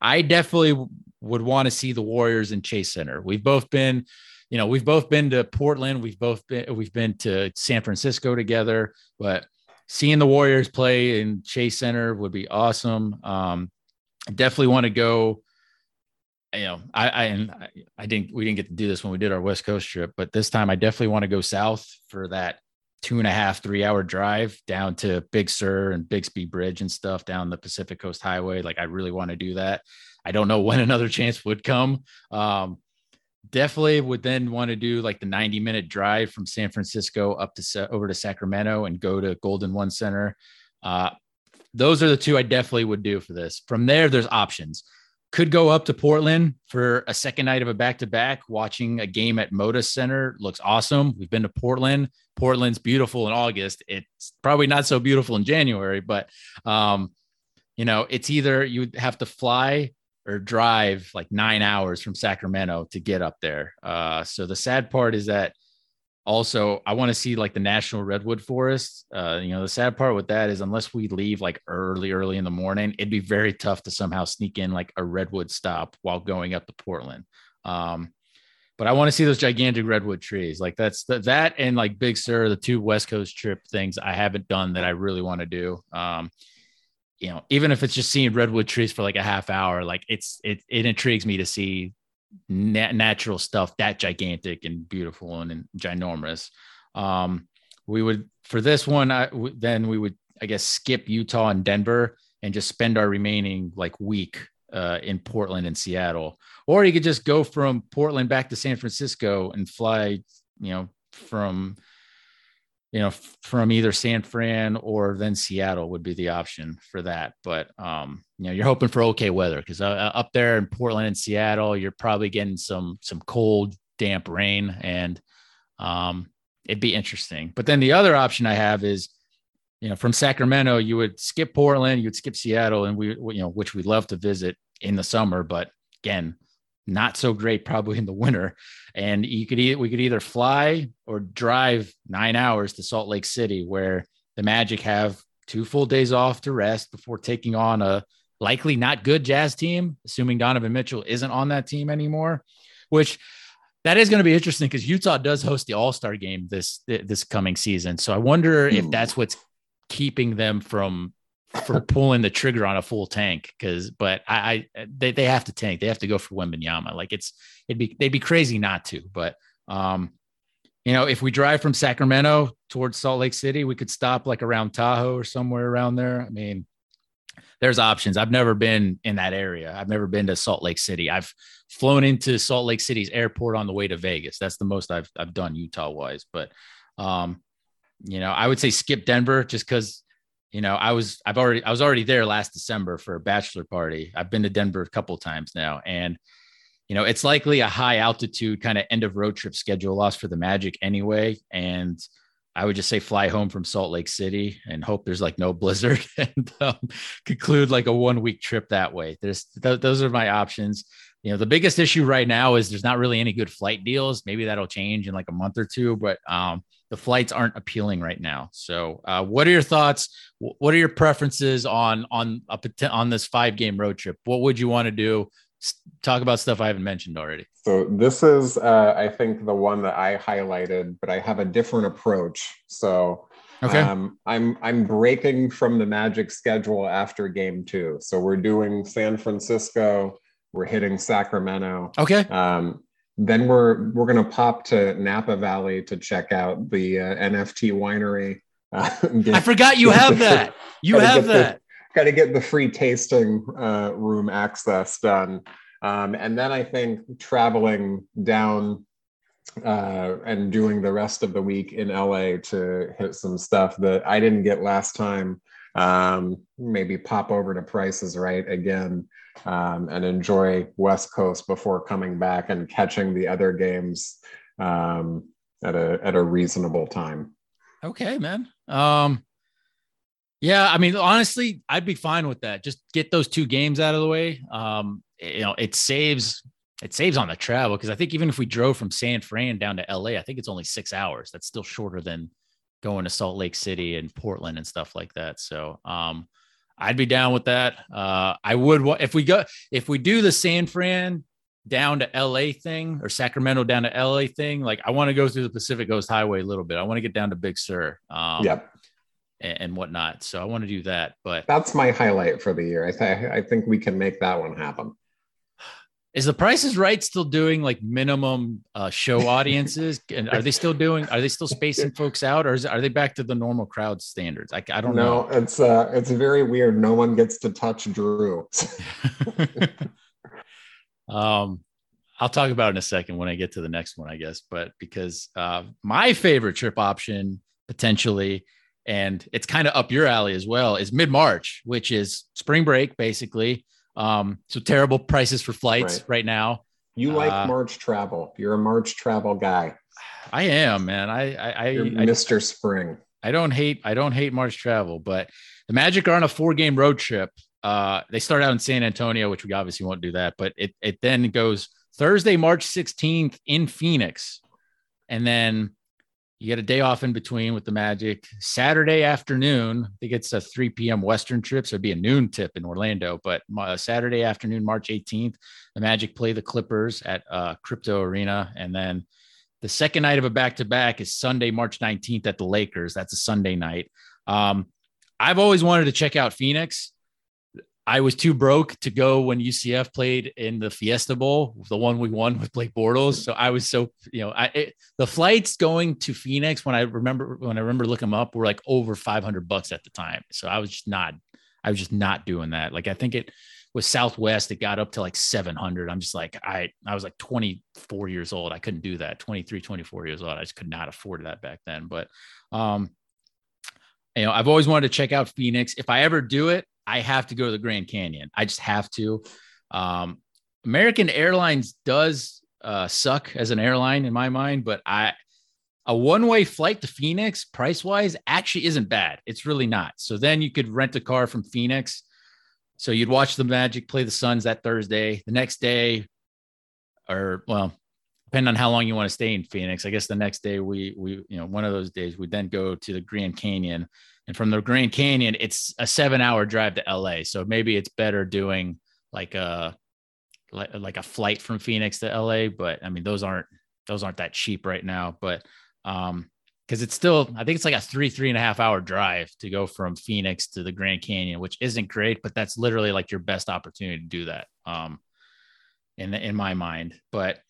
I definitely would want to see the Warriors in Chase Center. We've both been, you know, we've both been to Portland, we've both been, we've been to San Francisco together, but seeing the Warriors play in Chase Center would be awesome. Um, definitely want to go you know, I, I and I didn't we didn't get to do this when we did our West Coast trip, but this time I definitely want to go south for that two and a half, three hour drive down to Big Sur and Bixby Bridge and stuff down the Pacific Coast Highway. Like I really want to do that. I don't know (laughs) when another chance would come. Um, definitely would then want to do like the 90 minute drive from San Francisco up to over to Sacramento and go to Golden One Center. Uh, those are the two I definitely would do for this. From there, there's options could go up to Portland for a second night of a back to back. Watching a game at Moda Center looks awesome. We've been to Portland. Portland's beautiful in August. It's probably not so beautiful in January, but um, you know, it's either you have to fly or drive like nine hours from Sacramento to get up there. Uh, so the sad part is that also I want to see like the national redwood forest. Uh, you know, the sad part with that is unless we leave like early, early in the morning, it'd be very tough to somehow sneak in like a redwood stop while going up to Portland. Um, but I want to see those gigantic redwood trees. Like that's the, that and like Big Sur, the two West Coast trip things I haven't done that I really want to do. Um, you know, even if it's just seeing redwood trees for like a half hour, like it's it it intrigues me to see nat- natural stuff that gigantic and beautiful and, and ginormous. Um, we would for this one, I, w- then we would I guess skip Utah and Denver and just spend our remaining like week uh, in Portland and Seattle, or you could just go from Portland back to San Francisco and fly, you know, from you know from either San Fran or then Seattle would be the option for that. But um, you know, you're hoping for okay weather because uh, up there in Portland and Seattle, you're probably getting some some cold, damp rain, and um, it'd be interesting. But then the other option I have is you know, from Sacramento, you would skip Portland, you would skip Seattle, and we, you know, which we'd love to visit in the summer, but again, not so great probably in the winter. And you could we could either fly or drive nine hours to Salt Lake City, where the Magic have two full days off to rest before taking on a likely not good Jazz team, assuming Donovan Mitchell isn't on that team anymore, which that is going to be interesting because Utah does host the All Star game this this coming season. So I wonder if Hmm. that's what's keeping them from from pulling the trigger on a full tank. Because, but I, I they, they have to tank. They have to go for Wembanyama. Like it's it'd be they'd be crazy not to. But um, you know, if we drive from Sacramento towards Salt Lake City, we could stop like around Tahoe or somewhere around there. I mean, there's options. I've never been in that area. I've never been to Salt Lake City. I've flown into Salt Lake City's airport on the way to Vegas. That's the most I've I've done Utah wise. But um, you know, I would say skip Denver just because you know I was I've already I was already there last December for a bachelor party. I've been to Denver a couple times now, and you know it's likely a high altitude kind of end of road trip schedule loss for the Magic anyway. And I would just say fly home from Salt Lake City and hope there's like no (laughs) blizzard and um, conclude like a one week trip that way. There's th- those are my options. You know, the biggest issue right now is there's not really any good flight deals. Maybe that'll change in like a month or two, but um, the flights aren't appealing right now. So, uh, what are your thoughts? What are your preferences on on a on this five game road trip? What would you want to do? Talk about stuff I haven't mentioned already. So this is, uh, I think, the one that I highlighted, but I have a different approach. So Okay. um, I'm I'm breaking from the Magic schedule after Game Two. So we're doing San Francisco. We're hitting Sacramento. okay. Um, then we're we're gonna pop to Napa Valley to check out the uh, NFT winery. Uh, I forgot you have that. You have get the- that. (laughs) got to get the free tasting uh, room access done. Um, and then I think traveling down uh, and doing the rest of the week in LA to hit some stuff that I didn't get last time. Um, maybe pop over to Prices Right again um, and enjoy West Coast before coming back and catching the other games um, at a at a reasonable time. Okay, man. Um, yeah, I mean, honestly, I'd be fine with that. Just get those two games out of the way. Um, you know, it saves it saves on the travel because I think even if we drove from San Fran down to LA, I think it's only six hours. That's still shorter than going to Salt Lake City and Portland and stuff like that. So, um, I'd be down with that. Uh, I would if we go if we do the San Fran down to LA thing or Sacramento down to LA thing, like I want to go through the Pacific Coast Highway a little bit. I want to get down to Big Sur. Um, yep. and, and whatnot. So I want to do that. But That's my highlight for the year. I, th- I think we can make that one happen. Is the Price is Right still doing like minimum uh, show (laughs) audiences? and are they still doing? Are they still spacing folks out, or is, are they back to the normal crowd standards? I, I don't no, know. it's uh, it's very weird. No one gets to touch Drew. (laughs) um, I'll talk about it in a second when I get to the next one, I guess. But because uh, my favorite trip option potentially, and it's kind of up your alley as well, is mid March, which is spring break basically. Um, so terrible prices for flights Right. right now. you like Uh, March travel. You're a March travel guy. I am, man. I I I, You're I, Mr. Spring. I don't hate I don't hate March travel, but the Magic are on a four game road trip Uh, they start out in San Antonio, which we obviously won't do that, but it it then goes Thursday, March 16th in Phoenix, and then you get a day off in between with the Magic. Saturday afternoon, I think it's a 3 p.m. Western trip, so it'd be a noon tip in Orlando. But uh, Saturday afternoon, March 18th, the Magic play the Clippers at uh, Crypto Arena, and then the second night of a back to back is Sunday, March 19th at the Lakers. That's a Sunday night. Um, I've always wanted to check out Phoenix. I was too broke to go when UCF played in the Fiesta Bowl, the one we won with Blake Bortles. So I was so you know, I it, the flights going to Phoenix when I remember when I remember looking them up were like over five hundred bucks at the time. So I was just not, I was just not doing that. Like I think it was Southwest, it got up to like seven hundred. I'm just like I I was like twenty four years old. I couldn't do that. 23, 24 years old. I just could not afford that back then. But um, you know, I've always wanted to check out Phoenix. If I ever do it, I have to go to the Grand Canyon. I just have to. Um, American Airlines does uh, suck as an airline in my mind, but I a one way flight to Phoenix price wise actually isn't bad. It's really not. So then you could rent a car from Phoenix. So you'd watch the Magic play the Suns that Thursday. The next day, or well, depending on how long you want to stay in Phoenix, I guess the next day we we you know one of those days we then go to the Grand Canyon and from the Grand Canyon, it's a seven hour drive to LA. So maybe it's better doing like a like, like a flight from Phoenix to LA. But I mean, those aren't those aren't that cheap right now. But um, because it's still, I think it's like a three, three and a half hour drive to go from Phoenix to the Grand Canyon, which isn't great, but that's literally like your best opportunity to do that. Um, in in my mind, but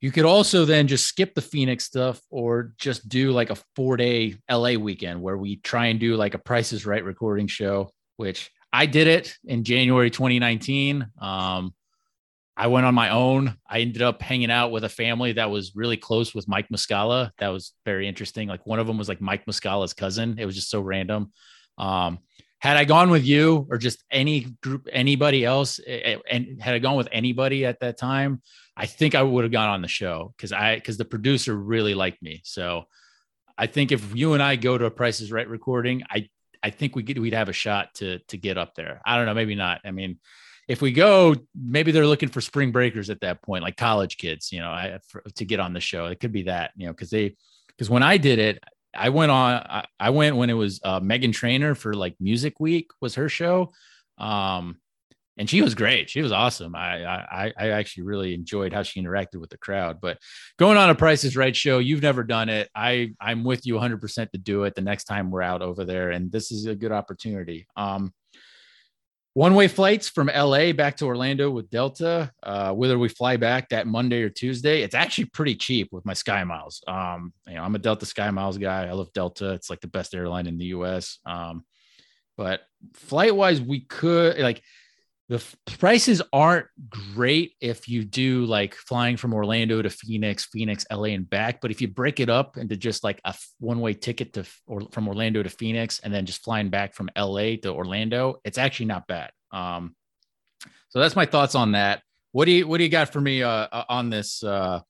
you could also then just skip the Phoenix stuff or just do like a four day LA weekend where we try and do like a Price is Right recording show, which I did it in January 2019. Um, I went on my own. I ended up hanging out with a family that was really close with Mike Muscala. That was very interesting. Like one of them was like Mike Muscala's cousin. It was just so random. Um, had I gone with you or just any group, anybody else, and had I gone with anybody at that time, I think I would have gone on the show because I because the producer really liked me. So I think if you and I go to a Price is Right recording, I I think we could we'd have a shot to to get up there. I don't know, maybe not. I mean, if we go, maybe they're looking for spring breakers at that point, like college kids, you know, I, for, to get on the show. It could be that, you know, because they because when I did it, I went on. I, I went when it was uh, Meghan Trainor for like Music Week was her show. Um, and she was great. She was awesome. I, I I actually really enjoyed how she interacted with the crowd. But going on a Price is Right show, you've never done it. I I'm with you 100 percent to do it the next time we're out over there, and this is a good opportunity. Um, one way flights from LA back to Orlando with Delta. Uh, whether we fly back that Monday or Tuesday, it's actually pretty cheap with my Sky Miles. Um, you know, I'm a Delta Sky Miles guy. I love Delta. It's like the best airline in the U.S. Um, but flight wise, we could like the f- prices aren't great if you do like flying from Orlando to Phoenix, Phoenix, LA, and back. But if you break it up into just like a one way ticket to or from Orlando to Phoenix and then just flying back from LA to Orlando, it's actually not bad. Um, so that's my thoughts on that. What do you what do you got for me uh, uh on this uh,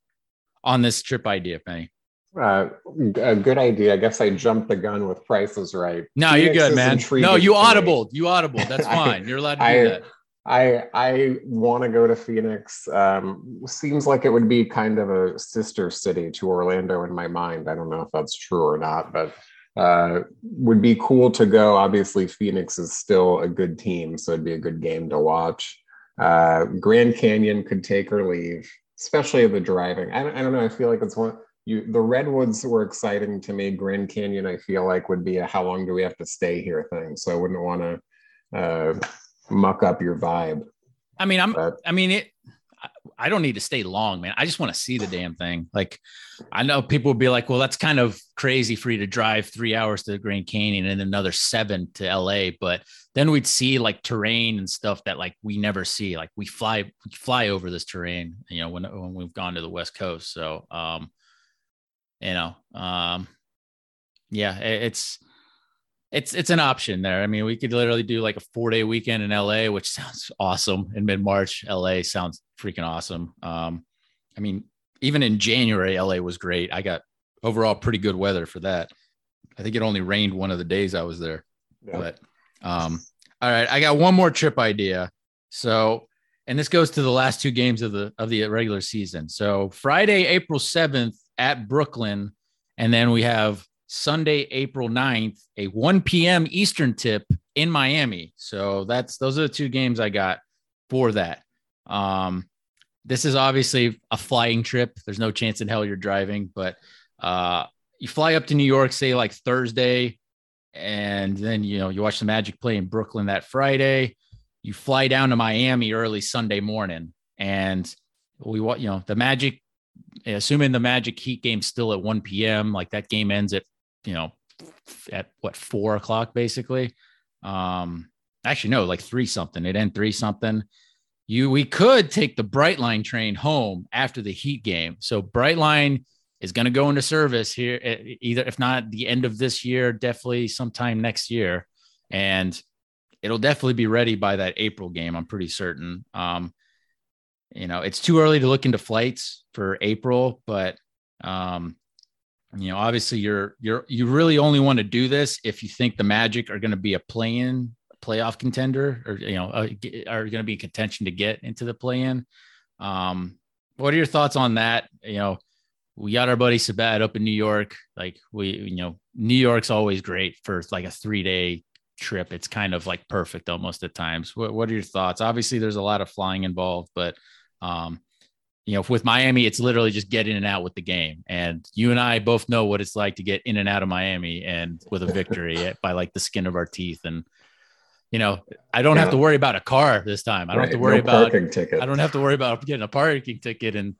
on this trip idea, Penny? Uh, a good idea. I guess I jumped the gun with prices right. No, Phoenix you're good, man. No, you audible. You audible. That's (laughs) fine. You're allowed to do I, that. I I want to go to Phoenix. Um, seems like it would be kind of a sister city to Orlando in my mind. I don't know if that's true or not, but uh, would be cool to go. Obviously, Phoenix is still a good team, so it'd be a good game to watch. Uh, Grand Canyon could take or leave, especially the driving. I don't, I don't know. I feel like it's one. You, the redwoods were exciting to me. Grand Canyon, I feel like would be a how long do we have to stay here thing. So I wouldn't want to uh, muck up your vibe. I mean, I'm. But, I mean, it. I don't need to stay long, man. I just want to see the damn thing. Like, I know people would be like, "Well, that's kind of crazy for you to drive three hours to the Grand Canyon and another seven to LA." But then we'd see like terrain and stuff that like we never see. Like we fly we fly over this terrain, you know, when when we've gone to the West Coast. So, um, you know, um, yeah, it, it's it's it's an option there. I mean, we could literally do like a four day weekend in LA, which (laughs) sounds awesome. In mid March, LA sounds freaking awesome. Um, I mean, even in January, LA was great. I got overall pretty good weather for that. I think it only rained one of the days I was there, yeah. but um, All right, I got one more trip idea. So, and this goes to the last two games of the of the regular season. So Friday, April seventh at Brooklyn, and then we have Sunday, April 9th, a 1 p.m. Eastern tip in Miami. So that's those are the two games I got for that. Um, this is obviously a flying trip. There's no chance in hell you're driving, but uh, you fly up to New York, say like Thursday, and then you know you watch the Magic play in Brooklyn that Friday. You fly down to Miami early Sunday morning, and we want you know the Magic. Assuming the Magic Heat game still at 1 p.m., like that game ends at you know at what four o'clock basically. Um, actually no, like three something. It end three something. You we could take the Brightline train home after the Heat game. So Brightline is going to go into service here, either if not the end of this year, definitely sometime next year, and it'll definitely be ready by that April game. I'm pretty certain. Um, you know, it's too early to look into flights for April, but um, you know, obviously you're you're you really only want to do this if you think the Magic are going to be a play-in playoff contender, or you know, uh, are going to be in contention to get into the play-in. Um, what are your thoughts on that? You know, we got our buddy Sabat up in New York. Like we, you know, New York's always great for like a three day trip. It's kind of like perfect almost at times. What, what are your thoughts? Obviously, there's a lot of flying involved, but um, you know, with Miami, it's literally just get in and out with the game. And you and I both know what it's like to get in and out of Miami and with a victory (laughs) by like the skin of our teeth. And you know, I don't yeah. have to worry about a car this time. I don't right. have to worry no about parking ticket. I don't have to worry about getting a parking ticket and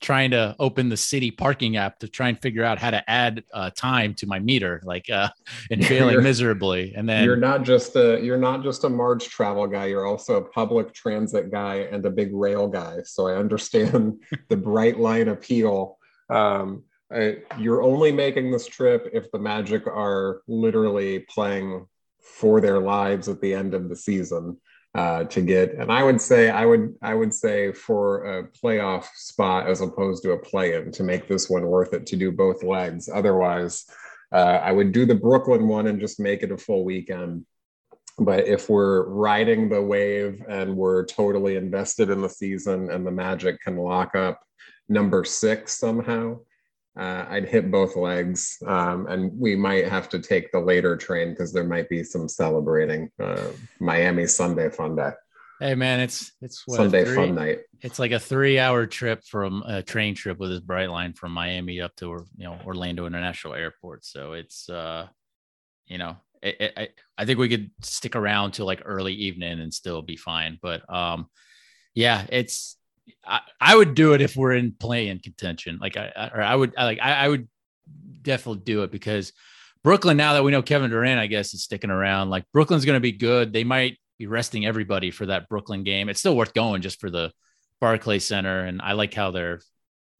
trying to open the city parking app to try and figure out how to add uh, time to my meter, like uh, (laughs) and failing miserably. And then you're not just a you're not just a Marge travel guy. You're also a public transit guy and a big rail guy. So I understand (laughs) the Brightline appeal. Um, I, you're only making this trip if the Magic are literally playing for their lives at the end of the season uh, to get. And I would say I would I would say for a playoff spot as opposed to a play-in to make this one worth it to do both legs. Otherwise, uh, I would do the Brooklyn one and just make it a full weekend. But if we're riding the wave and we're totally invested in the season and the Magic can lock up number six somehow, uh, I'd hit both legs, um, and we might have to take the later train because there might be some celebrating uh, Miami Sunday Fun Day. Hey man, it's it's what, Sunday three, Fun Night. It's like a three-hour trip from a train trip with this Brightline from Miami up to you know Orlando International Airport. So it's uh, you know, it, it, I I think we could stick around till like early evening and still be fine. But um, yeah, it's I, I would do it if we're in play-in contention. Like I, or I would I, like I, I would definitely do it because Brooklyn. Now that we know Kevin Durant, I guess is sticking around. Like Brooklyn's going to be good. They might be resting everybody for that Brooklyn game. It's still worth going just for the Barclays Center, and I like how their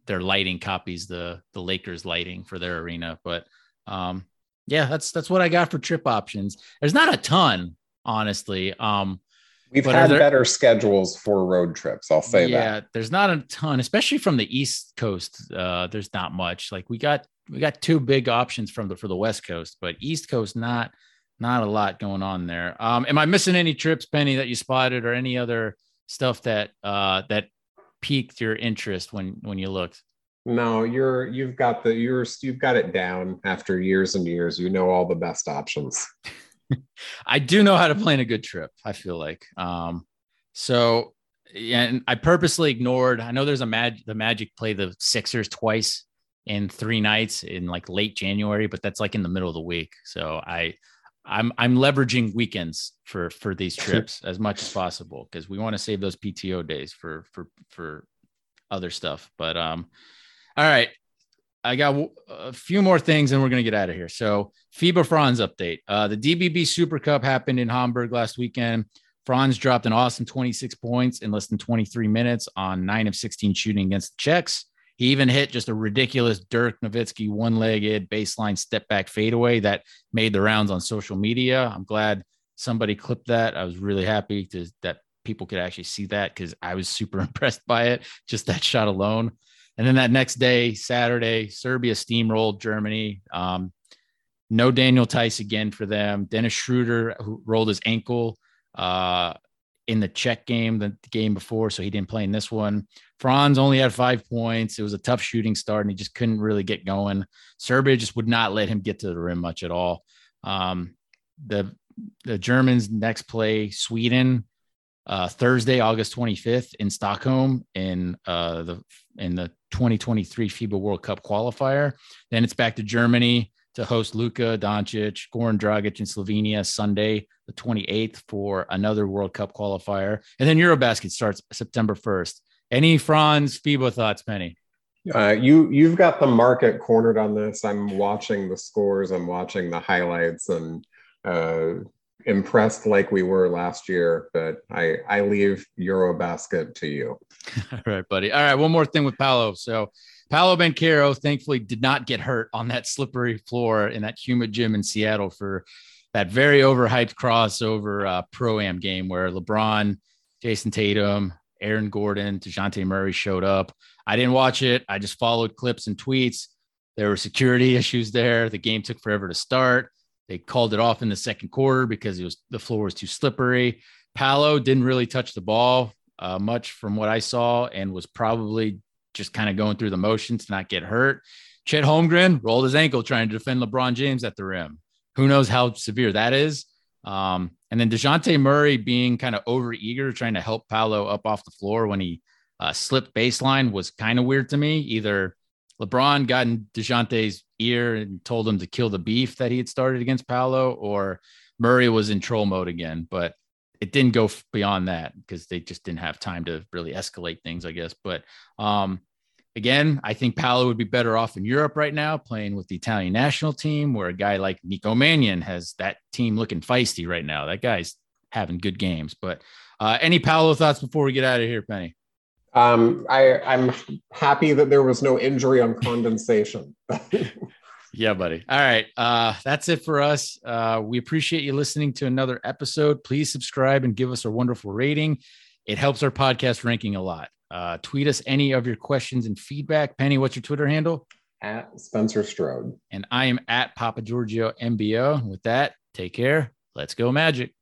their lighting copies the the Lakers lighting for their arena. But um, yeah, that's that's what I got for trip options. There's not a ton, honestly. Um, We've but had there, better schedules for road trips. I'll say yeah, that. Yeah, there's not a ton, especially from the East Coast. Uh, there's not much. Like we got we got two big options from the for the West Coast, but East Coast not not a lot going on there. Um, am I missing any trips, Penny, that you spotted, or any other stuff that uh, that piqued your interest when when you looked? No, you're you've got the you're you've got it down after years and years. You know all the best options. (laughs) I do know how to plan a good trip. I feel like. Um, so, and I purposely ignored. I know there's a mag. The Magic play the Sixers twice in three nights in like late January, but that's like in the middle of the week. So I, I'm I'm leveraging weekends for for these (laughs) trips as much as possible because we want to save those PTO days for for for other stuff. But um, all right. I got a few more things and we're going to get out of here. So, FIBA Franz update. Uh, the DBB Super Cup happened in Hamburg last weekend. Franz dropped an awesome 26 points in less than 23 minutes on nine of 16 shooting against the Czechs. He even hit just a ridiculous Dirk Nowitzki one legged baseline step back fadeaway that made the rounds on social media. I'm glad somebody clipped that. I was really happy to, that people could actually see that because I was super (laughs) impressed by it, just that shot alone. And then that next day, Saturday, Serbia steamrolled Germany. Um, no Daniel Theis again for them. Dennis Schroeder, who rolled his ankle uh, in the Czech game, the, game before, so he didn't play in this one. Franz only had five points. It was a tough shooting start, and he just couldn't really get going. Serbia just would not let him get to the rim much at all. Um, the the Germans next play Sweden uh, Thursday, August 25th in Stockholm in uh, the in the 2023 FIBA World Cup qualifier. Then it's back to Germany to host Luka Doncic, Goran Dragic, and Slovenia Sunday, the 28th, for another World Cup qualifier. And then Eurobasket starts September 1st. Any Franz FIBA thoughts, Penny? Uh, you you've got the market cornered on this. I'm watching the scores. I'm watching the highlights, and uh, impressed like we were last year. But I I leave Eurobasket to you. (laughs) All right, buddy. All right, one more thing with Paolo. So Paolo Banchero thankfully did not get hurt on that slippery floor in that humid gym in Seattle for that very overhyped crossover uh, pro am game where LeBron, Jayson Tatum, Aaron Gordon, DeJounte Murray showed up. I didn't watch it. I just followed clips and tweets. There were security (laughs) issues there. The game took forever to start. They called it off in the second quarter because it was the floor was too slippery. Paolo didn't really touch the ball uh, much from what I saw and was probably just kind of going through the motions to not get hurt. Chet Holmgren rolled his ankle trying to defend LeBron James at the rim. Who knows how severe that is? Um, and then DeJounte Murray being kind of over eager, trying to help Paolo up off the floor when he uh, slipped baseline was kind of weird to me. Either LeBron got in DeJounte's ear and told him to kill the beef that he had started against Paolo, or Murray was in troll mode again. But it didn't go beyond that because they just didn't have time to really escalate things, I guess. But um, again, I think Paolo would be better off in Europe right now, playing with the Italian national team, where a guy like Nico Mannion has that team looking feisty right now. That guy's having good games. But uh, any Paolo thoughts before we get out of here, Penny? Um, I, I'm happy that there was no injury on condensation. (laughs) Yeah, buddy. All right. Uh, that's it for us. Uh, we appreciate you listening to another episode. Please subscribe and give us a wonderful rating. It helps our podcast ranking a lot. Uh, tweet us any of your questions and feedback. Penny, what's your Twitter handle? At Spencer Strode. And I am at Papa Giorgio MBO. With that, take care. Let's go, Magic.